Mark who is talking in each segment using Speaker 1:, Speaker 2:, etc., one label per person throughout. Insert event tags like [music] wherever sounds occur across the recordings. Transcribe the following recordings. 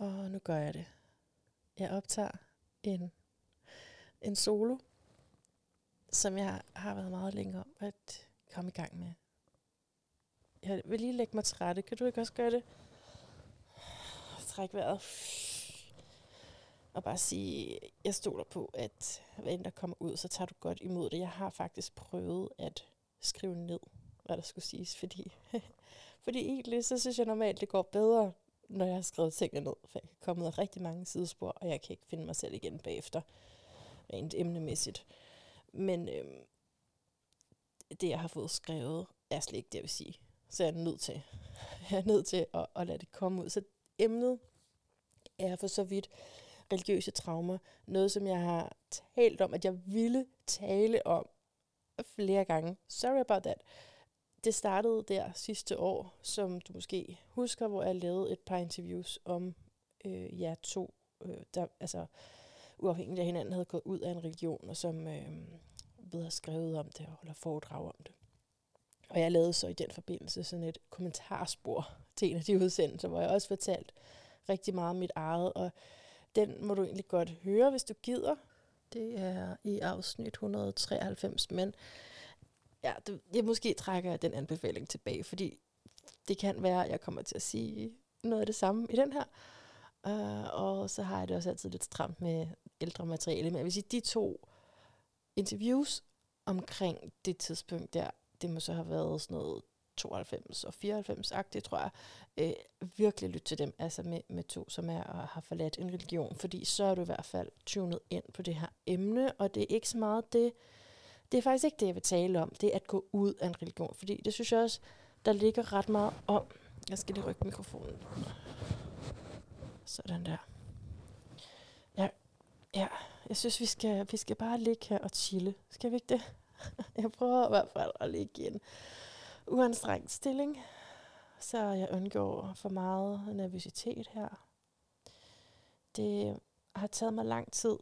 Speaker 1: og nu gør jeg det. Jeg optager en, en solo, som jeg har været meget længe om at komme i gang med. Jeg vil lige lægge mig til rette. Kan du ikke også gøre det? Træk vejret. Og bare sige, jeg stoler på, at hvad end der kommer ud, så tager du godt imod det. Jeg har faktisk prøvet at skrive ned, hvad der skulle siges, fordi, [laughs] fordi egentlig, så synes jeg normalt, det går bedre, når jeg har skrevet tingene ned, for jeg kan komme ud af rigtig mange sidespor, og jeg kan ikke finde mig selv igen bagefter, rent emnemæssigt. Men øhm, det, jeg har fået skrevet, er slet ikke det, jeg vil sige. Så jeg er nødt til, [laughs] jeg er nødt til at, at lade det komme ud. Så emnet er for så vidt religiøse traumer. Noget, som jeg har talt om, at jeg ville tale om flere gange. Sorry about that. Det startede der sidste år, som du måske husker, hvor jeg lavede et par interviews om øh, jer to, øh, der altså uafhængigt af hinanden havde gået ud af en religion, og som øh, ved at skrevet om det og holder foredrag om det. Og jeg lavede så i den forbindelse sådan et kommentarspor til en af de udsendelser, hvor jeg også fortalte rigtig meget om mit eget, og den må du egentlig godt høre, hvis du gider. Det er i afsnit 193, men ja, det, jeg måske trækker den anbefaling tilbage, fordi det kan være, at jeg kommer til at sige noget af det samme i den her. Uh, og så har jeg det også altid lidt stramt med ældre materiale. Men jeg vil sige, de to interviews omkring det tidspunkt der, det må så have været sådan noget 92 og 94-agtigt, tror jeg, øh, virkelig lytte til dem, altså med, med to, som er og har forladt en religion, fordi så er du i hvert fald tunet ind på det her emne, og det er ikke så meget det, det er faktisk ikke det, jeg vil tale om, det er at gå ud af en religion, fordi det synes jeg også, der ligger ret meget om, jeg skal lige rykke mikrofonen, sådan der. Ja, ja, jeg synes, vi skal, vi skal bare ligge her og chille. Skal vi ikke det? [laughs] Jeg prøver i hvert fald at ligge i en uanstrengt stilling, så jeg undgår for meget nervøsitet her. Det har taget mig lang tid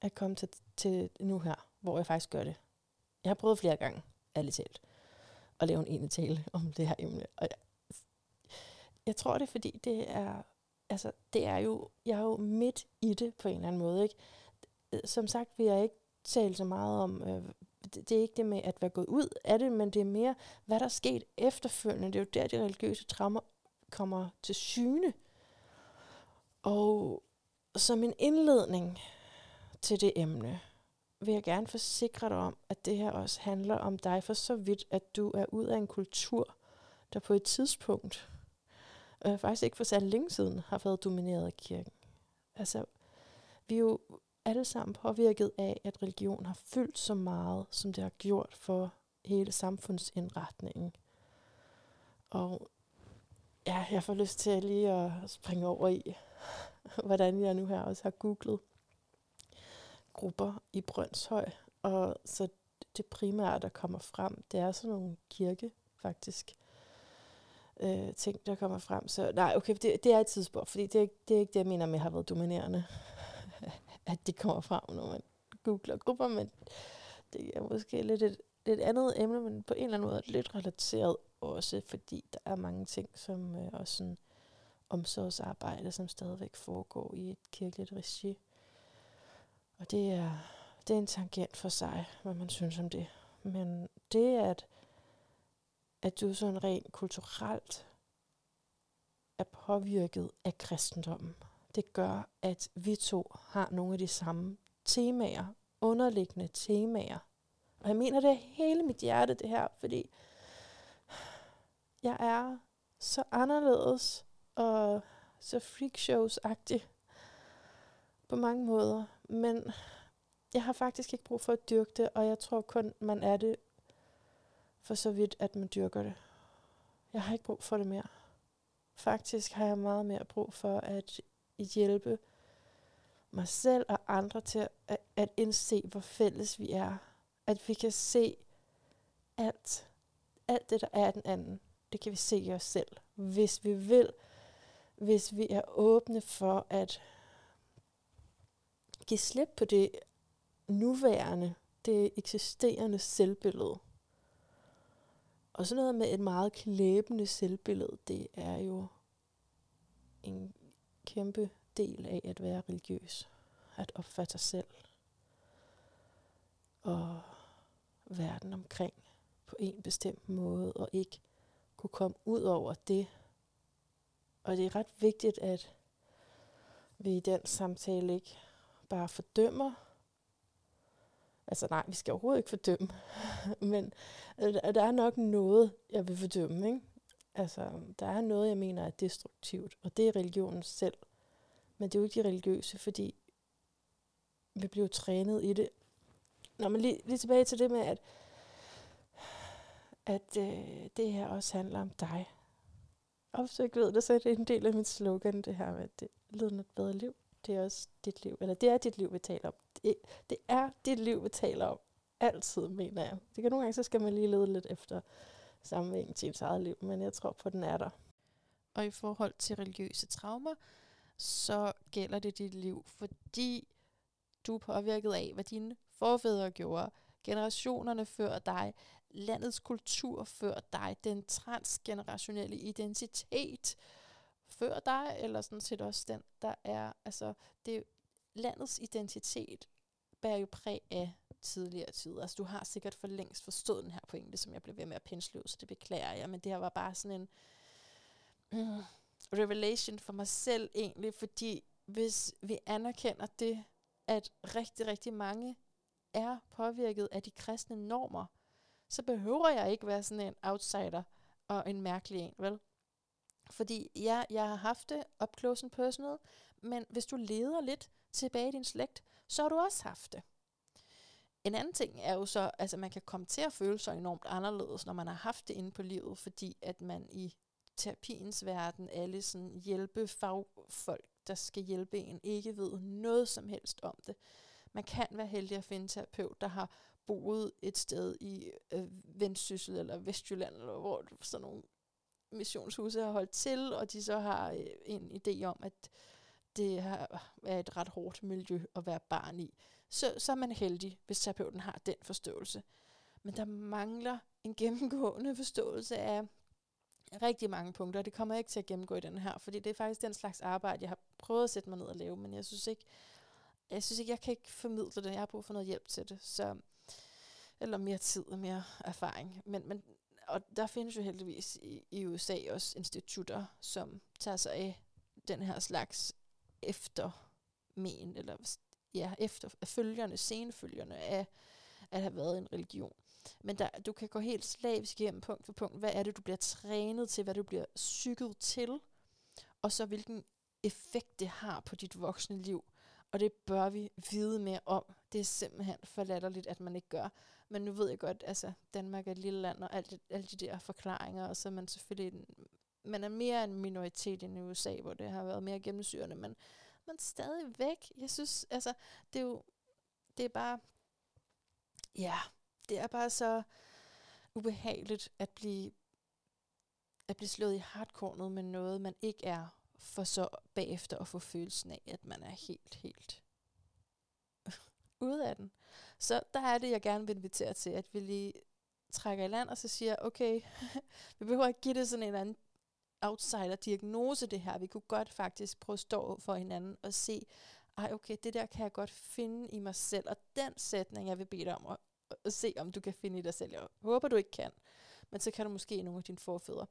Speaker 1: at komme til, til nu her, hvor jeg faktisk gør det. Jeg har prøvet flere gange, ærligt talt, at lave en ene tale om det her emne. Og jeg, jeg tror det, fordi det er, altså, det er jo, jeg er jo midt i det på en eller anden måde. Ikke? Som sagt vil jeg ikke tale så meget om, øh, det, det er ikke det med at være gået ud af det, men det er mere, hvad der er sket efterfølgende. Det er jo der, de religiøse traumer kommer til syne. Og som en indledning til det emne, vil jeg gerne forsikre dig om, at det her også handler om dig for så vidt, at du er ud af en kultur, der på et tidspunkt, øh, faktisk ikke for særlig længe siden, har været domineret af kirken. Altså, vi er jo alle sammen påvirket af, at religion har fyldt så meget, som det har gjort for hele samfundsindretningen. Og ja, jeg får lyst til lige at springe over i, hvordan jeg nu her også har googlet grupper i Brøndshøj. Og så det primære, der kommer frem, det er sådan nogle kirke, faktisk. Øh, ting, der kommer frem. Så nej, okay, det, det er et tidspunkt, fordi det det er ikke det, jeg mener med, har været dominerende [laughs] at det kommer frem, når man googler grupper, men det er måske lidt et, lidt andet emne, men på en eller anden måde lidt relateret også, fordi der er mange ting, som øh, også sådan omsorgsarbejde, som stadigvæk foregår i et kirkeligt regi. Og det er, det er en tangent for sig, hvad man synes om det. Men det, at, at du sådan rent kulturelt er påvirket af kristendommen, det gør, at vi to har nogle af de samme temaer, underliggende temaer. Og jeg mener det er hele mit hjerte, det her, fordi jeg er så anderledes og så freakshows-agtig på mange måder. Men jeg har faktisk ikke brug for at dyrke det, og jeg tror kun, man er det for så vidt, at man dyrker det. Jeg har ikke brug for det mere. Faktisk har jeg meget mere brug for at hjælpe mig selv og andre til at, at indse, hvor fælles vi er. At vi kan se alt, alt det, der er den anden, det kan vi se i os selv. Hvis vi vil, hvis vi er åbne for at give slip på det nuværende, det eksisterende selvbillede. Og sådan noget med et meget klæbende selvbillede, det er jo en kæmpe del af at være religiøs. At opfatte sig selv. Og verden omkring på en bestemt måde, og ikke kunne komme ud over det. Og det er ret vigtigt, at vi i den samtale ikke bare fordømmer. Altså nej, vi skal overhovedet ikke fordømme. [laughs] Men øh, der er nok noget, jeg vil fordømme. Ikke? Altså, der er noget, jeg mener er destruktivt, og det er religionen selv. Men det er jo ikke de religiøse, fordi vi bliver trænet i det. Når man lige, lige tilbage til det med, at, at øh, det her også handler om dig. Og hvis du ikke ved det, så er det en del af mit slogan, det her med, at det lyder et bedre liv. Det er også dit liv, eller det er dit liv, vi taler om. Det, det er dit liv, vi taler om. Altid, mener jeg. Det kan nogle gange, så skal man lige lede lidt efter sammenhængen til ens eget liv, men jeg tror på, at den er der. Og i forhold til religiøse traumer, så gælder det dit liv, fordi du er påvirket af, hvad dine forfædre gjorde, generationerne før dig, landets kultur før dig, den transgenerationelle identitet før dig, eller sådan set også den, der er, altså det landets identitet bærer jo præg af tidligere tider. Altså, du har sikkert for længst forstået den her pointe, som jeg blev ved med at pensle ud, så det beklager jeg, men det her var bare sådan en mm, revelation for mig selv egentlig, fordi hvis vi anerkender det, at rigtig, rigtig mange er påvirket af de kristne normer, så behøver jeg ikke være sådan en outsider og en mærkelig en, vel? Fordi ja, jeg har haft det up close and personal, men hvis du leder lidt tilbage i din slægt, så har du også haft det. En anden ting er jo så, altså man kan komme til at føle sig enormt anderledes, når man har haft det inde på livet, fordi at man i terapiens verden, alle sådan hjælpe fagfolk, der skal hjælpe en, ikke ved noget som helst om det. Man kan være heldig at finde en terapeut, der har boet et sted i øh, Vendsyssel eller Vestjylland, eller hvor sådan nogle missionshuse har holdt til, og de så har øh, en idé om, at det er et ret hårdt miljø at være barn i så, så er man heldig, hvis terapeuten har den forståelse. Men der mangler en gennemgående forståelse af rigtig mange punkter. Det kommer jeg ikke til at gennemgå i den her, fordi det er faktisk den slags arbejde, jeg har prøvet at sætte mig ned og lave, men jeg synes ikke, jeg synes ikke, jeg kan ikke formidle det. Jeg har brug for noget hjælp til det. Så, eller mere tid og mere erfaring. Men, men, og der findes jo heldigvis i, i USA også institutter, som tager sig af den her slags eftermen, eller ja, efter følgerne, senfølgerne af at have været en religion. Men der, du kan gå helt slavisk igennem punkt for punkt. Hvad er det, du bliver trænet til? Hvad du bliver psyket til? Og så hvilken effekt det har på dit voksne liv. Og det bør vi vide mere om. Det er simpelthen for latterligt, at man ikke gør. Men nu ved jeg godt, altså Danmark er et lille land, og alt, alle de der forklaringer, og så er man selvfølgelig en, man er mere en minoritet end i USA, hvor det har været mere gennemsyrende, men men stadig væk. Jeg synes, altså, det er jo, det er bare, ja, det er bare så ubehageligt at blive, at blive slået i hardkornet med noget, man ikke er, for så bagefter at få følelsen af, at man er helt, helt ude af den. Så der er det, jeg gerne vil invitere til, at vi lige trækker i land, og så siger, okay, [laughs] vi behøver ikke give det sådan en eller anden outsider-diagnose det her. Vi kunne godt faktisk prøve at stå for hinanden og se, ej okay, det der kan jeg godt finde i mig selv. Og den sætning, jeg vil bede dig om at, at se, om du kan finde i dig selv. Jeg håber, du ikke kan. Men så kan du måske i nogle af dine forfædre.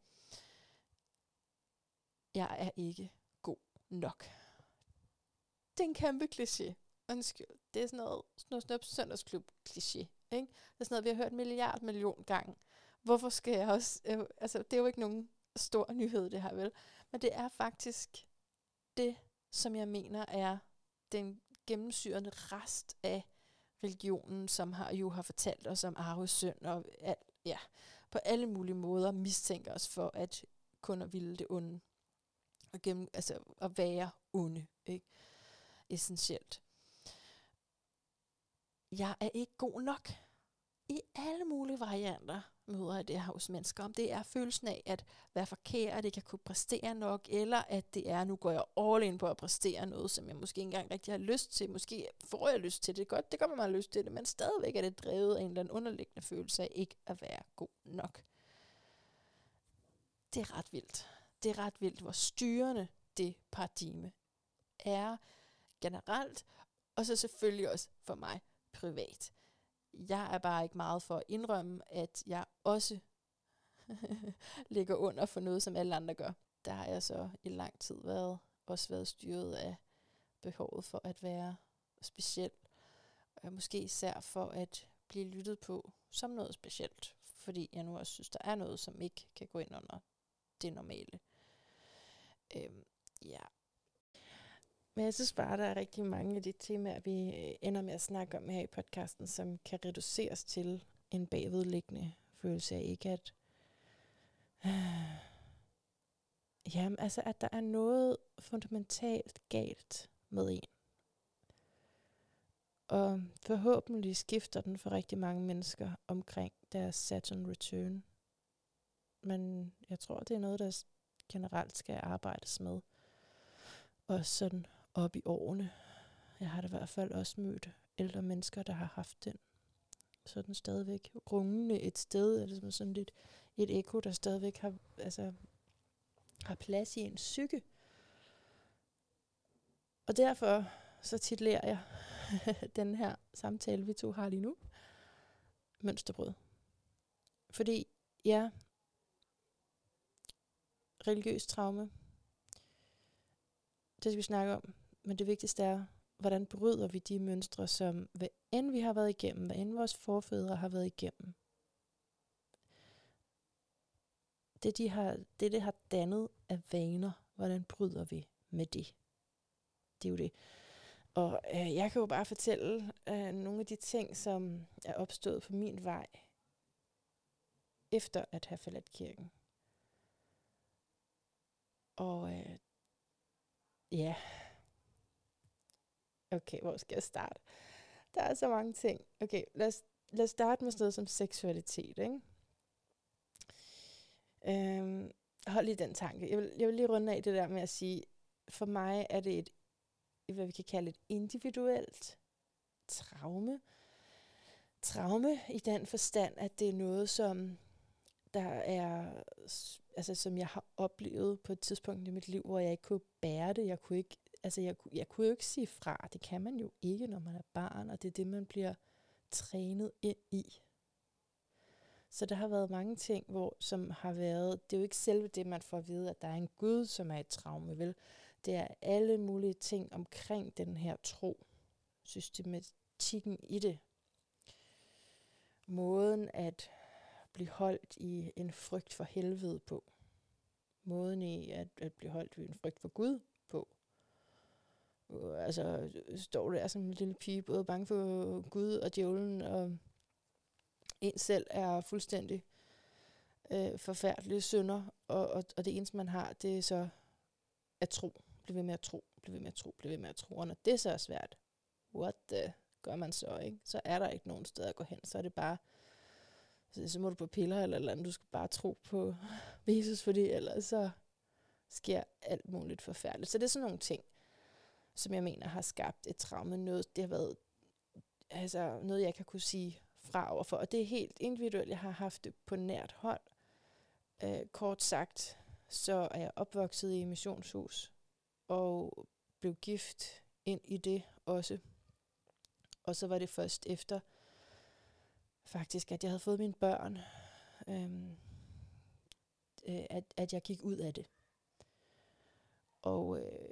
Speaker 1: Jeg er ikke god nok. Det er en kæmpe kliché. Undskyld. Det er sådan noget, sådan noget, sådan noget søndagsklub kliché. Ikke? Det er sådan noget, vi har hørt milliard million gange. Hvorfor skal jeg også... Øh, altså, det er jo ikke nogen stor nyhed, det her vel. Men det er faktisk det, som jeg mener er den gennemsyrende rest af religionen, som har, jo har fortalt os om arve synd og al, ja, på alle mulige måder mistænker os for at kun at ville det onde. Og gennem, altså at være onde, ikke? Essentielt. Jeg er ikke god nok i alle mulige varianter møder jeg det her hos mennesker, om det er følelsen af at være forkert, at ikke at kunne præstere nok, eller at det er, nu går jeg all in på at præstere noget, som jeg måske ikke engang rigtig har lyst til. Måske får jeg lyst til det godt, det kommer man lyst til det, men stadigvæk er det drevet af en eller anden underliggende følelse af ikke at være god nok. Det er ret vildt. Det er ret vildt, hvor styrende det paradigme er generelt, og så selvfølgelig også for mig privat. Jeg er bare ikke meget for at indrømme, at jeg også [laughs] ligger under for noget, som alle andre gør. Der har jeg så i lang tid været, også været styret af behovet for at være speciel. Og måske især for at blive lyttet på som noget specielt. Fordi jeg nu også synes, der er noget, som ikke kan gå ind under det normale. Øhm, ja. Men jeg synes bare, der er rigtig mange af de temaer, vi øh, ender med at snakke om her i podcasten, som kan reduceres til en bagvedliggende følelse af ikke at... Øh, [sighs] jamen, altså, at der er noget fundamentalt galt med en. Og forhåbentlig skifter den for rigtig mange mennesker omkring deres Saturn Return. Men jeg tror, det er noget, der generelt skal arbejdes med. Og sådan op i årene. Jeg har da i hvert fald også mødt ældre mennesker, der har haft den sådan stadigvæk rungende et sted, eller som sådan lidt et ekko, der stadigvæk har, altså, har plads i en psyke. Og derfor så titlerer jeg [laughs] den her samtale, vi to har lige nu, mønsterbrød. Fordi, ja, religiøs traume, det skal vi snakke om, men det vigtigste er, hvordan bryder vi de mønstre, som hvad end vi har været igennem, hvad end vores forfædre har været igennem, det, de har, det, det har dannet af vaner, hvordan bryder vi med det? Det er jo det. Og øh, jeg kan jo bare fortælle øh, nogle af de ting, som er opstået på min vej, efter at have forladt kirken. Og øh, ja, okay, hvor skal jeg starte? Der er så mange ting. Okay, lad os, lad os starte med sådan noget som seksualitet, ikke? Øhm, hold lige den tanke. Jeg vil, jeg vil lige runde af det der med at sige, for mig er det et hvad vi kan kalde et individuelt traume. Traume i den forstand, at det er noget, som der er, altså som jeg har oplevet på et tidspunkt i mit liv, hvor jeg ikke kunne bære det. Jeg kunne ikke, altså jeg, jeg kunne jo ikke sige fra. Det kan man jo ikke, når man er barn, og det er det, man bliver trænet ind i. Så der har været mange ting, hvor, som har været, det er jo ikke selve det, man får at vide, at der er en Gud, som er et traume, vel? Det er alle mulige ting omkring den her tro. Systematikken i det. Måden at blive holdt i en frygt for helvede på. Måden i at, at blive holdt i en frygt for Gud på. Altså, står der som en lille pige, både bange for Gud og djævlen, og en selv er fuldstændig øh, forfærdelige synder, og, og, og det eneste, man har, det er så at tro. Bliv ved med at tro, bliv ved med at tro, bliv ved med at tro. Og når det så er svært, what the, gør man så, ikke? Så er der ikke nogen sted at gå hen. Så er det bare, så, så må du på piller eller eller andet. Du skal bare tro på Jesus, fordi ellers så sker alt muligt forfærdeligt. Så det er sådan nogle ting, som jeg mener har skabt et traume. Noget, det har været altså, noget, jeg kan kunne sige fra overfor. Og det er helt individuelt. Jeg har haft det på nært hold. Øh, kort sagt, så er jeg opvokset i missionshus og blev gift ind i det også. Og så var det først efter, faktisk, at jeg havde fået mine børn, øhm, øh, at, at jeg gik ud af det. Og øh,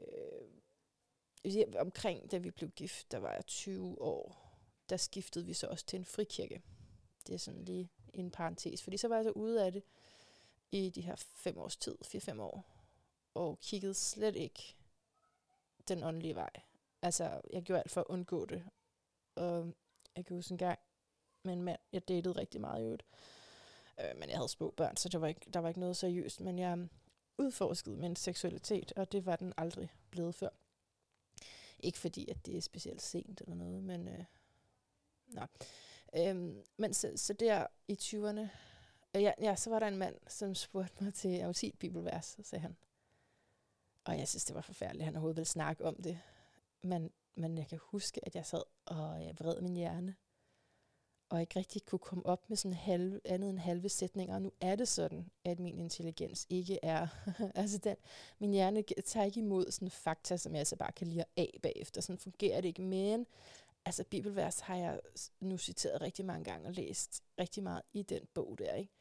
Speaker 1: omkring da vi blev gift, der var jeg 20 år, der skiftede vi så også til en frikirke. Det er sådan lige en parentes, fordi så var jeg så ude af det i de her fem års tid, fire-fem år, og kiggede slet ikke den åndelige vej. Altså, jeg gjorde alt for at undgå det. Og jeg kan huske en gang med en mand, jeg datede rigtig meget i øvrigt. Øh, men jeg havde små børn, så der var, ikke, der var ikke noget seriøst. Men jeg udforskede min seksualitet, og det var den aldrig blevet før. Ikke fordi, at det er specielt sent eller noget, men... Øh, Nå. Øhm, men så, så der i 20'erne, øh, ja, ja, så var der en mand, som spurgte mig til, sige et bibelvers, så sagde han, og jeg synes, det var forfærdeligt, han overhovedet ville snakke om det. Men, men jeg kan huske, at jeg sad og jeg vred min hjerne og ikke rigtig kunne komme op med sådan halve, andet end halve sætninger. Og nu er det sådan, at min intelligens ikke er, [laughs] altså den, min hjerne tager ikke imod sådan fakta, som jeg altså bare kan lide af bagefter. Sådan fungerer det ikke. Men altså bibelvers har jeg nu citeret rigtig mange gange og læst rigtig meget i den bog der, ikke?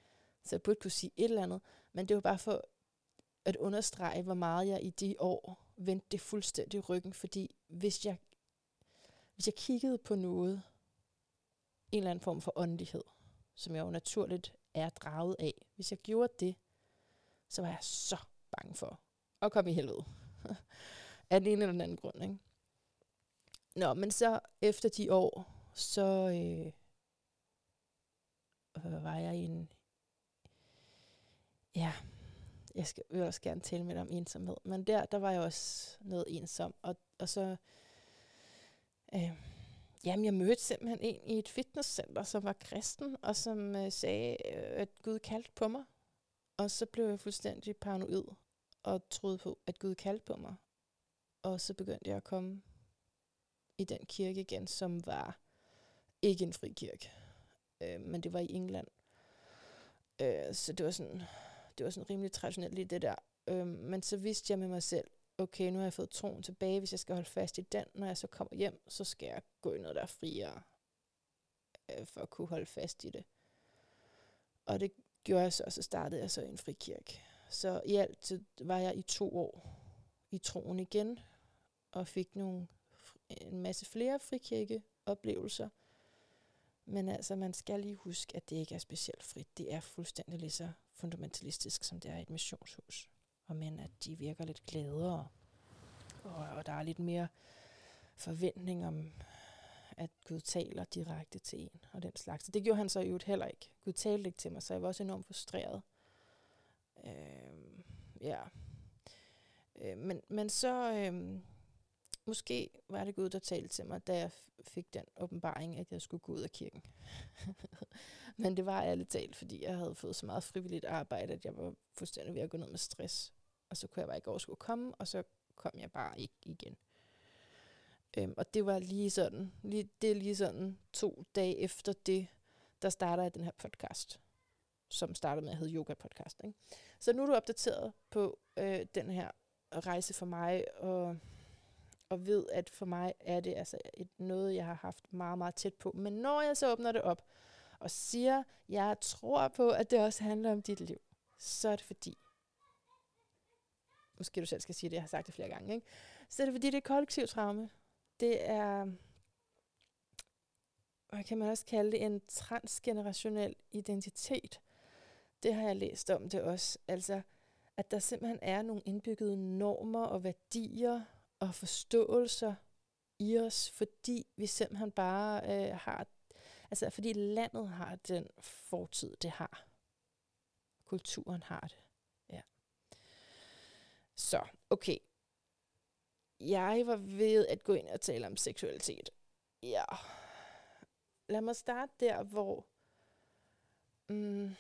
Speaker 1: Så jeg burde kunne sige et eller andet, men det var bare for at understrege, hvor meget jeg i de år vendte det fuldstændig ryggen, fordi hvis jeg, hvis jeg kiggede på noget, en eller anden form for åndelighed, som jeg jo naturligt er draget af, hvis jeg gjorde det, så var jeg så bange for at komme i helvede. [laughs] af den ene eller den anden grund, ikke? Nå, men så efter de år, så øh, øh var jeg i en... Ja, jeg skal, vil også gerne tale med dig om ensomhed. Men der, der var jeg også noget ensom. Og, og så... Øh, jamen, jeg mødte simpelthen en i et fitnesscenter, som var kristen, og som øh, sagde, øh, at Gud kaldte på mig. Og så blev jeg fuldstændig paranoid og troede på, at Gud kaldte på mig. Og så begyndte jeg at komme i den kirke igen, som var ikke en fri kirke, øh, men det var i England. Øh, så det var sådan, det var sådan rimelig traditionelt lige det der. Øh, men så vidste jeg med mig selv, okay, nu har jeg fået troen tilbage, hvis jeg skal holde fast i den, når jeg så kommer hjem, så skal jeg gå i noget, der er friere, øh, for at kunne holde fast i det. Og det gjorde jeg så, og så startede jeg så i en frikirke. Så i alt var jeg i to år i troen igen, og fik nogle en masse flere frikirkeoplevelser. Men altså, man skal lige huske, at det ikke er specielt frit. Det er fuldstændig lige så fundamentalistisk, som det er i et missionshus. Og men at de virker lidt gladere, og, og der er lidt mere forventning om, at Gud taler direkte til en, og den slags. Det gjorde han så i øvrigt heller ikke. Gud talte ikke til mig, så jeg var også enormt frustreret. Øh, ja. Øh, men, men så, øh, Måske var det Gud, der talte til mig, da jeg fik den åbenbaring, at jeg skulle gå ud af kirken. [laughs] Men det var ærligt talt, fordi jeg havde fået så meget frivilligt arbejde, at jeg var fuldstændig ved at gå ned med stress. Og så kunne jeg bare ikke overskue at komme, og så kom jeg bare ikke igen. Øhm, og det var lige sådan, lige, det er lige sådan to dage efter det, der starter jeg den her podcast, som startede med at hedde Yoga Podcast. Ikke? Så nu er du opdateret på øh, den her rejse for mig, og og ved, at for mig er det altså et, noget, jeg har haft meget, meget tæt på. Men når jeg så åbner det op og siger, jeg tror på, at det også handler om dit liv, så er det fordi, måske du selv skal sige det, jeg har sagt det flere gange, ikke? så er det fordi, det er kollektiv traume. Det er, hvad kan man også kalde det, en transgenerationel identitet. Det har jeg læst om det også. Altså, at der simpelthen er nogle indbyggede normer og værdier, og forståelser i os, fordi vi simpelthen bare øh, har, altså fordi landet har den fortid, det har. Kulturen har det. Så, okay. Jeg var ved at gå ind og tale om seksualitet. Ja. Lad mig starte der, hvor... Mm,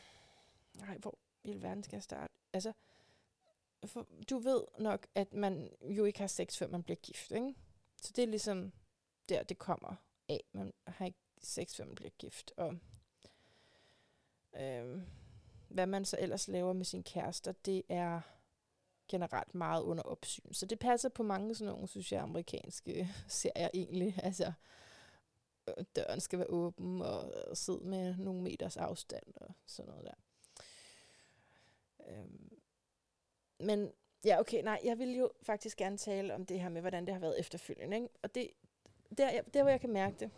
Speaker 1: nej, hvor i verden skal jeg starte? Altså, for du ved nok, at man jo ikke har sex, før man bliver gift, ikke? Så det er ligesom der, det kommer af. Man har ikke sex, før man bliver gift. Og øhm, hvad man så ellers laver med sin kærester, det er generelt meget under opsyn. Så det passer på mange sådan nogle, synes jeg, amerikanske [laughs] serier egentlig. Altså, øh, døren skal være åben og øh, sidde med nogle meters afstand og sådan noget der. Øhm, men ja, okay, nej, jeg vil jo faktisk gerne tale om det her med, hvordan det har været efterfølgende. Ikke? Og det, der, der, hvor jeg kan mærke det,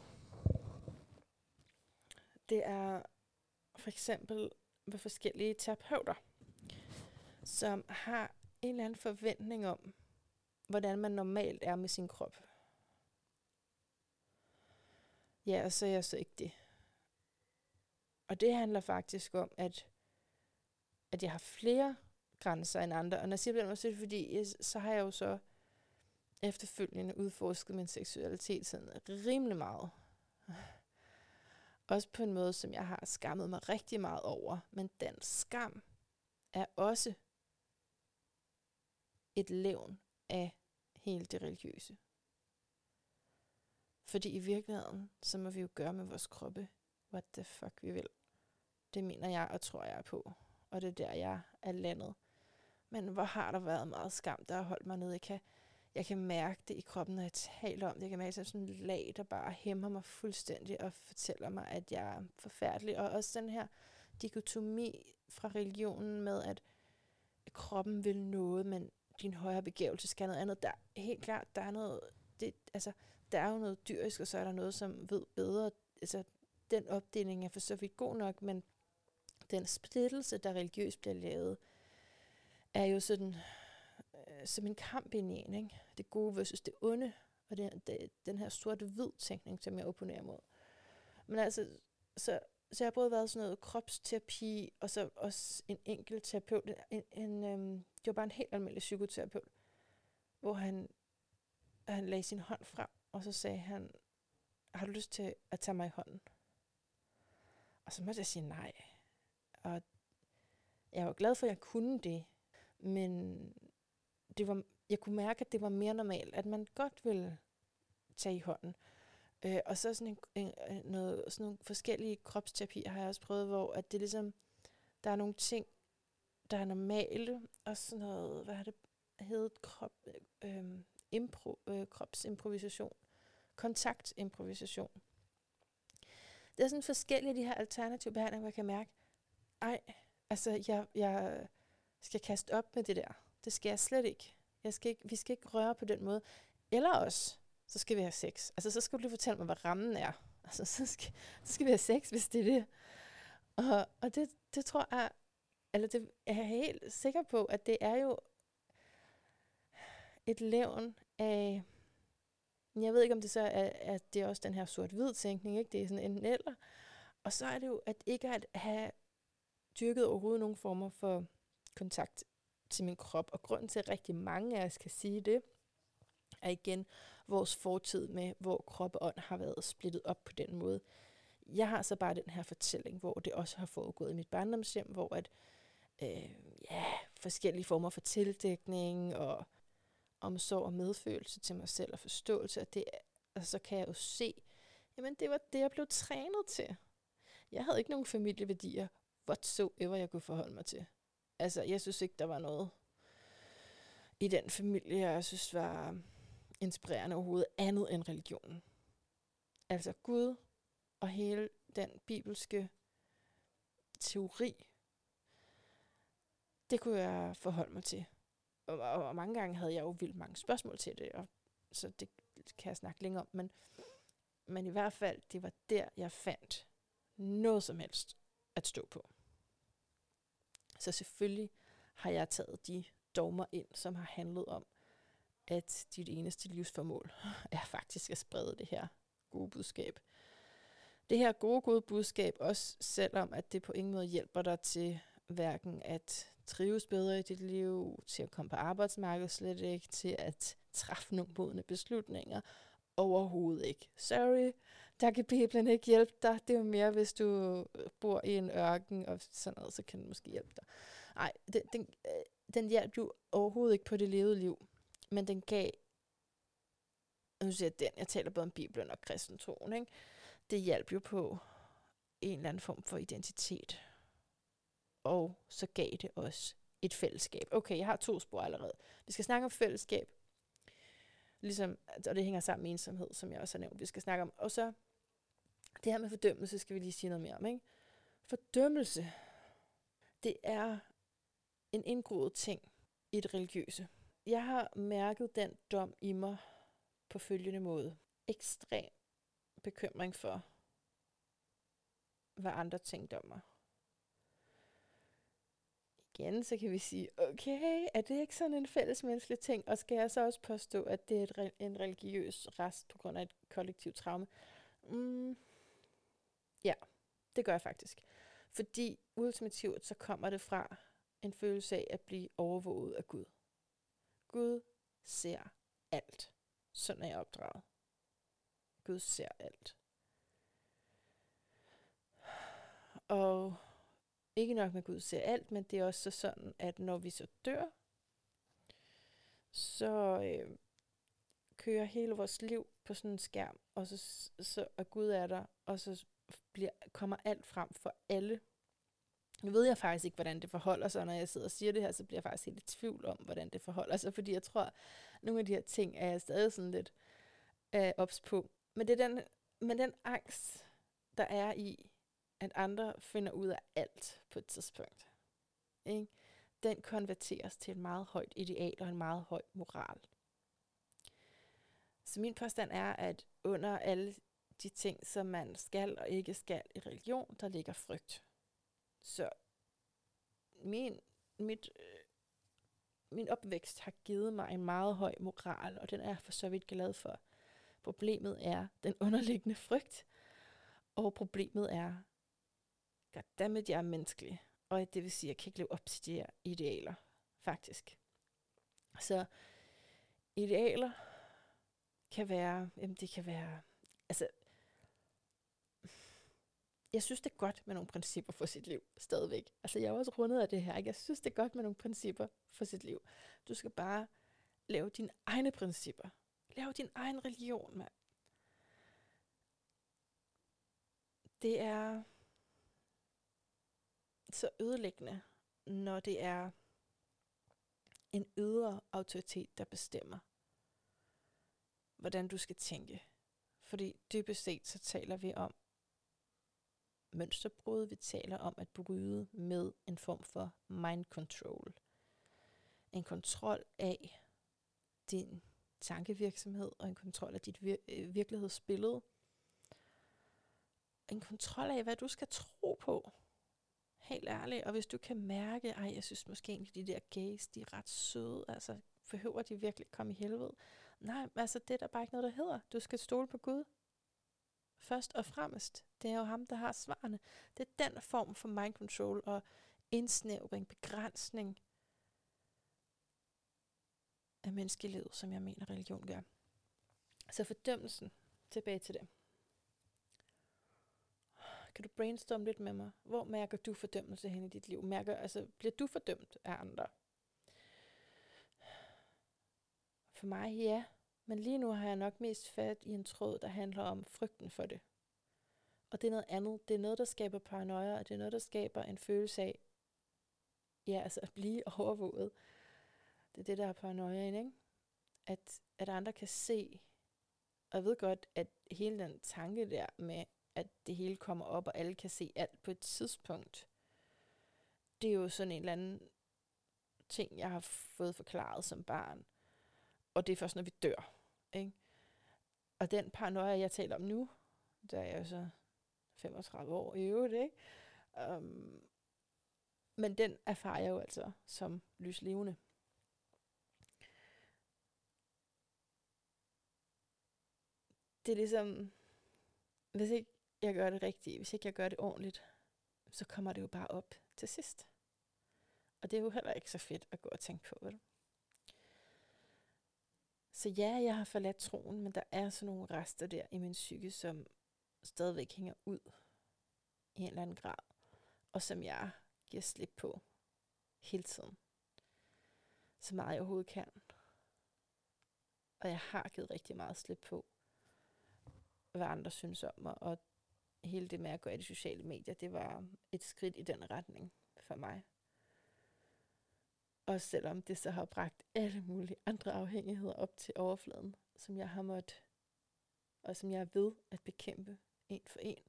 Speaker 1: det er for eksempel ved forskellige terapeuter, som har en eller anden forventning om, hvordan man normalt er med sin krop. Ja, og så er jeg så ikke det. Og det handler faktisk om, at, at jeg har flere grænser end andre. Og når jeg siger det, så er det fordi, så har jeg jo så efterfølgende udforsket min seksualitet sådan rimelig meget. Også på en måde, som jeg har skammet mig rigtig meget over. Men den skam er også et levn af hele det religiøse. Fordi i virkeligheden, så må vi jo gøre med vores kroppe what the fuck vi vil. Det mener jeg og tror jeg på. Og det er der, jeg er landet. Men hvor har der været meget skam, der har holdt mig nede. Jeg kan, jeg kan mærke det i kroppen, når jeg taler om det. Jeg kan mærke det sådan en lag, der bare hæmmer mig fuldstændig og fortæller mig, at jeg er forfærdelig. Og også den her dikotomi fra religionen med, at kroppen vil noget, men din højere begævelse skal noget andet. Der helt klart, der er noget, det, altså, der er jo noget dyrisk, og så er der noget, som ved bedre. Altså, den opdeling er for så vidt god nok, men den splittelse, der religiøst bliver lavet, er jo sådan øh, som en kamp ind i en, ikke? Det gode versus det onde, og det, det, den her sorte-hvid tænkning, som jeg opponerer mod. Men altså, så, så jeg har både været sådan noget kropsterapi, og så også en enkelt terapeut. En, en, øhm, det var bare en helt almindelig psykoterapeut, hvor han, han lagde sin hånd frem, og så sagde han, har du lyst til at tage mig i hånden? Og så måtte jeg sige nej. Og jeg var glad for, at jeg kunne det, men det var, jeg kunne mærke, at det var mere normalt, at man godt ville tage i hånden. Øh, og så sådan, en, en, noget, sådan nogle forskellige kropsterapier har jeg også prøvet, hvor at det ligesom, der er nogle ting, der er normale, og sådan noget, hvad har det heddet, krop, øh, impro, øh, kropsimprovisation, kontaktimprovisation. Det er sådan forskellige af de her alternative behandlinger, hvor jeg kan mærke, ej, altså jeg, jeg skal kaste op med det der. Det skal jeg slet ikke. Jeg skal ikke. Vi skal ikke røre på den måde. Eller også, så skal vi have sex. Altså, så skal du lige fortælle mig, hvad rammen er. [laughs] Altså, så skal, så skal vi have sex, hvis det er det. Og, og det, det tror jeg, eller det er jeg helt sikker på, at det er jo et levn af, jeg ved ikke, om det så er, at det er også den her sort-hvid tænkning, ikke? det er sådan en eller. Og så er det jo, at ikke at have dyrket overhovedet nogen former for kontakt til min krop. Og grunden til, at rigtig mange af os kan sige det, er igen vores fortid med, hvor krop og ånd har været splittet op på den måde. Jeg har så bare den her fortælling, hvor det også har foregået i mit barndomshjem, hvor at, øh, ja, forskellige former for tildækning og omsorg og medfølelse til mig selv og forståelse, og det, og så kan jeg jo se, jamen det var det, jeg blev trænet til. Jeg havde ikke nogen familieværdier whatsoever, jeg kunne forholde mig til. Altså, jeg synes ikke, der var noget i den familie, jeg synes var inspirerende overhovedet, andet end religionen. Altså Gud og hele den bibelske teori, det kunne jeg forholde mig til. Og, og, og mange gange havde jeg jo vildt mange spørgsmål til det, og så det kan jeg snakke længere om. Men, men i hvert fald, det var der, jeg fandt noget som helst at stå på. Så selvfølgelig har jeg taget de dogmer ind, som har handlet om, at dit eneste livsformål [laughs] er faktisk at sprede det her gode budskab. Det her gode, gode budskab, også selvom at det på ingen måde hjælper dig til hverken at trives bedre i dit liv, til at komme på arbejdsmarkedet, slet ikke til at træffe nogle modne beslutninger, overhovedet ikke. Sorry, der kan Bibelen ikke hjælpe dig. Det er jo mere, hvis du øh, bor i en ørken og sådan noget, så kan den måske hjælpe dig. Nej, den, den, øh, den hjalp jo overhovedet ikke på det levede liv, men den gav, nu siger jeg den, jeg taler både om Bibelen og kristentroen, ikke? det hjalp jo på en eller anden form for identitet. Og så gav det os et fællesskab. Okay, jeg har to spor allerede. Vi skal snakke om fællesskab, ligesom, og det hænger sammen med ensomhed, som jeg også har nævnt, vi skal snakke om. Og så det her med fordømmelse skal vi lige sige noget mere om. Ikke? Fordømmelse, det er en indgroet ting i det religiøse. Jeg har mærket den dom i mig på følgende måde. Ekstrem bekymring for, hvad andre tænkte om mig. Igen, så kan vi sige, okay, er det ikke sådan en fælles menneskelig ting? Og skal jeg så også påstå, at det er et, en religiøs rest på grund af et kollektivt traume? Mm, ja, det gør jeg faktisk. Fordi ultimativt så kommer det fra en følelse af at blive overvåget af Gud. Gud ser alt. Sådan er jeg opdraget. Gud ser alt. Og ikke nok med Gud ser alt, men det er også sådan, at når vi så dør, så øh, kører hele vores liv på sådan en skærm, og så, så og Gud er der, og så bliver, kommer alt frem for alle. Nu ved jeg faktisk ikke, hvordan det forholder sig, når jeg sidder og siger det her, så bliver jeg faktisk helt i tvivl om, hvordan det forholder sig, fordi jeg tror, at nogle af de her ting er jeg stadig sådan lidt øh, ops på. Men det er den, men den angst, der er i, at andre finder ud af alt på et tidspunkt, ikke? den konverteres til et meget højt ideal og en meget høj moral. Så min påstand er, at under alle de ting, som man skal og ikke skal i religion, der ligger frygt. Så min, mit, øh, min opvækst har givet mig en meget høj moral, og den er jeg for så vidt glad for. Problemet er den underliggende frygt, og problemet er, goddammit, jeg er menneskelig. Og det vil sige, at jeg kan ikke leve op til de her idealer, faktisk. Så idealer kan være, jamen det kan være, altså, jeg synes, det er godt med nogle principper for sit liv, stadigvæk. Altså, jeg er også rundet af det her, ikke? Jeg synes, det er godt med nogle principper for sit liv. Du skal bare lave dine egne principper. Lav din egen religion, mand. Det er så ødelæggende, når det er en ydre autoritet, der bestemmer, hvordan du skal tænke. Fordi dybest set så taler vi om mønsterbrud, vi taler om at bryde med en form for mind control. En kontrol af din tankevirksomhed og en kontrol af dit vir- øh, virkelighedsbillede. En kontrol af, hvad du skal tro på. Helt ærlig, Og hvis du kan mærke, at jeg synes måske egentlig, de der gays, de er ret søde. Altså, behøver de virkelig komme i helvede? Nej, altså det er der bare ikke noget, der hedder. Du skal stole på Gud. Først og fremmest. Det er jo ham, der har svarene. Det er den form for mind control og indsnævring, begrænsning af menneskelivet, som jeg mener, religion gør. Så fordømmelsen, tilbage til det. Kan du brainstorme lidt med mig? Hvor mærker du fordømmelse hen i dit liv? Mærker, altså, bliver du fordømt af andre? For mig, ja. Men lige nu har jeg nok mest fat i en tråd, der handler om frygten for det. Og det er noget andet. Det er noget, der skaber paranoia, og det er noget, der skaber en følelse af, ja, altså at blive [laughs] overvåget. Det er det, der er paranoia, ikke? At, at andre kan se, og jeg ved godt, at hele den tanke der med, at det hele kommer op, og alle kan se alt på et tidspunkt, det er jo sådan en eller anden ting, jeg har fået forklaret som barn. Og det er først, når vi dør. Ikke? Og den paranoia, jeg taler om nu, der er jeg jo så 35 år i øvrigt, ikke? Um, men den erfarer jeg jo altså som lyslevende. Det er ligesom, hvis ikke jeg gør det rigtigt, hvis ikke jeg gør det ordentligt, så kommer det jo bare op til sidst. Og det er jo heller ikke så fedt at gå og tænke på, vel? Så ja, jeg har forladt troen, men der er sådan nogle rester der i min psyke, som stadigvæk hænger ud i en eller anden grad, og som jeg giver slip på hele tiden. Så meget jeg overhovedet kan. Og jeg har givet rigtig meget slip på, hvad andre synes om mig, og hele det med at gå i de sociale medier, det var et skridt i den retning for mig. Og selvom det så har bragt alle mulige andre afhængigheder op til overfladen, som jeg har måttet, og som jeg er ved at bekæmpe en for en.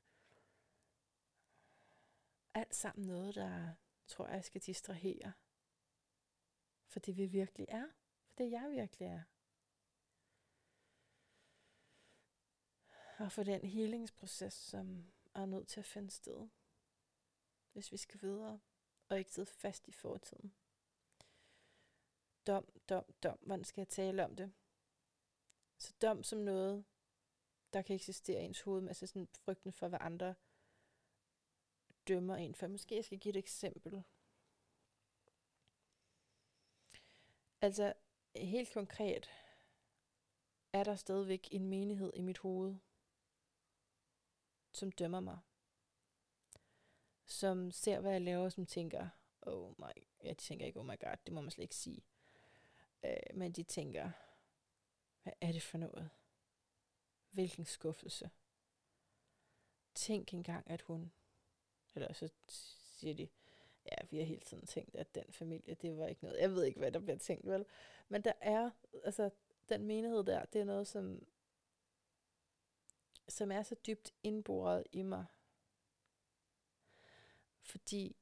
Speaker 1: Alt sammen noget, der tror jeg skal distrahere. For det vi virkelig er. For det jeg virkelig er. Og for den healingsproces, som er nødt til at finde sted. Hvis vi skal videre, og ikke sidde fast i fortiden. Dom, dom, dom. Hvordan skal jeg tale om det? Så dom som noget, der kan eksistere i ens hoved, altså sådan frygten for, hvad andre dømmer en for. Måske jeg skal give et eksempel. Altså, helt konkret, er der stadigvæk en menighed i mit hoved, som dømmer mig. Som ser, hvad jeg laver, som tænker, oh my, jeg tænker ikke, oh my god, det må man slet ikke sige. Øh, men de tænker, hvad er det for noget? Hvilken skuffelse.
Speaker 2: tænk engang, at hun, eller så siger de, ja, vi har hele tiden tænkt, at den familie, det var ikke noget, jeg ved ikke, hvad der bliver tænkt, vel? Men der er, altså, den menighed der, det er noget, som, som er så dybt indboret i mig. Fordi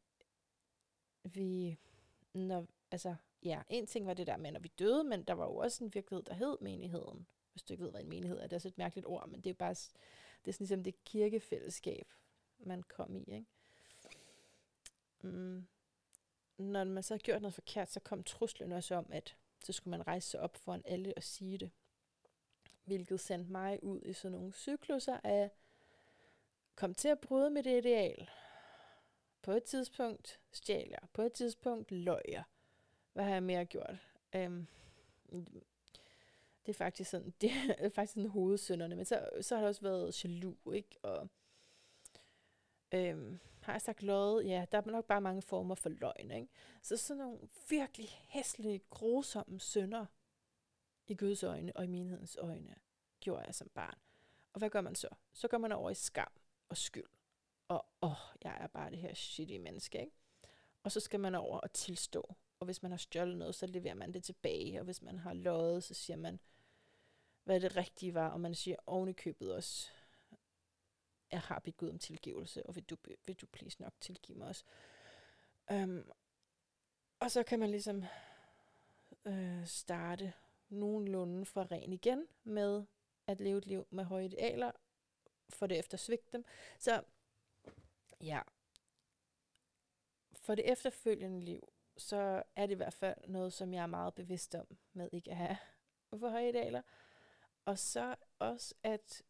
Speaker 2: vi, når, altså, ja, en ting var det der med, når vi døde, men der var jo også en virkelighed, der hed menigheden. Hvis du ikke ved, hvad en menighed er, det er så et mærkeligt ord, men det er bare, det er sådan ligesom det kirkefællesskab, man kom i, ikke? Mm. Når man så havde gjort noget forkert, så kom truslen også om, at så skulle man rejse sig op foran alle og sige det. Hvilket sendte mig ud i sådan nogle cykluser af, kom til at bryde med det ideal. På et tidspunkt stjal jeg. På et tidspunkt løg jeg. Hvad har jeg mere gjort? Øhm, det er faktisk sådan, [laughs] det er faktisk sådan hovedsynderne, Men så, så har det også været jaloux, ikke? Og øhm, har jeg sagt løjet? Ja, der er nok bare mange former for løgn, ikke? Så sådan nogle virkelig hæslige, grusomme sønder i Guds øjne og i menighedens øjne, gjorde jeg som barn. Og hvad gør man så? Så går man over i skam og skyld. Og åh, jeg er bare det her shitty menneske, ikke? Og så skal man over og tilstå. Og hvis man har stjålet noget, så leverer man det tilbage. Og hvis man har løjet, så siger man, hvad det rigtige var. Og man siger ovenikøbet også, jeg har bedt Gud om tilgivelse, og vil du, vil du please nok tilgive mig også. Um, og så kan man ligesom øh, starte nogenlunde fra ren igen med at leve et liv med høje idealer, for det efter svigt dem. Så ja, for det efterfølgende liv, så er det i hvert fald noget, som jeg er meget bevidst om med ikke at have for høje idealer. Og så også, at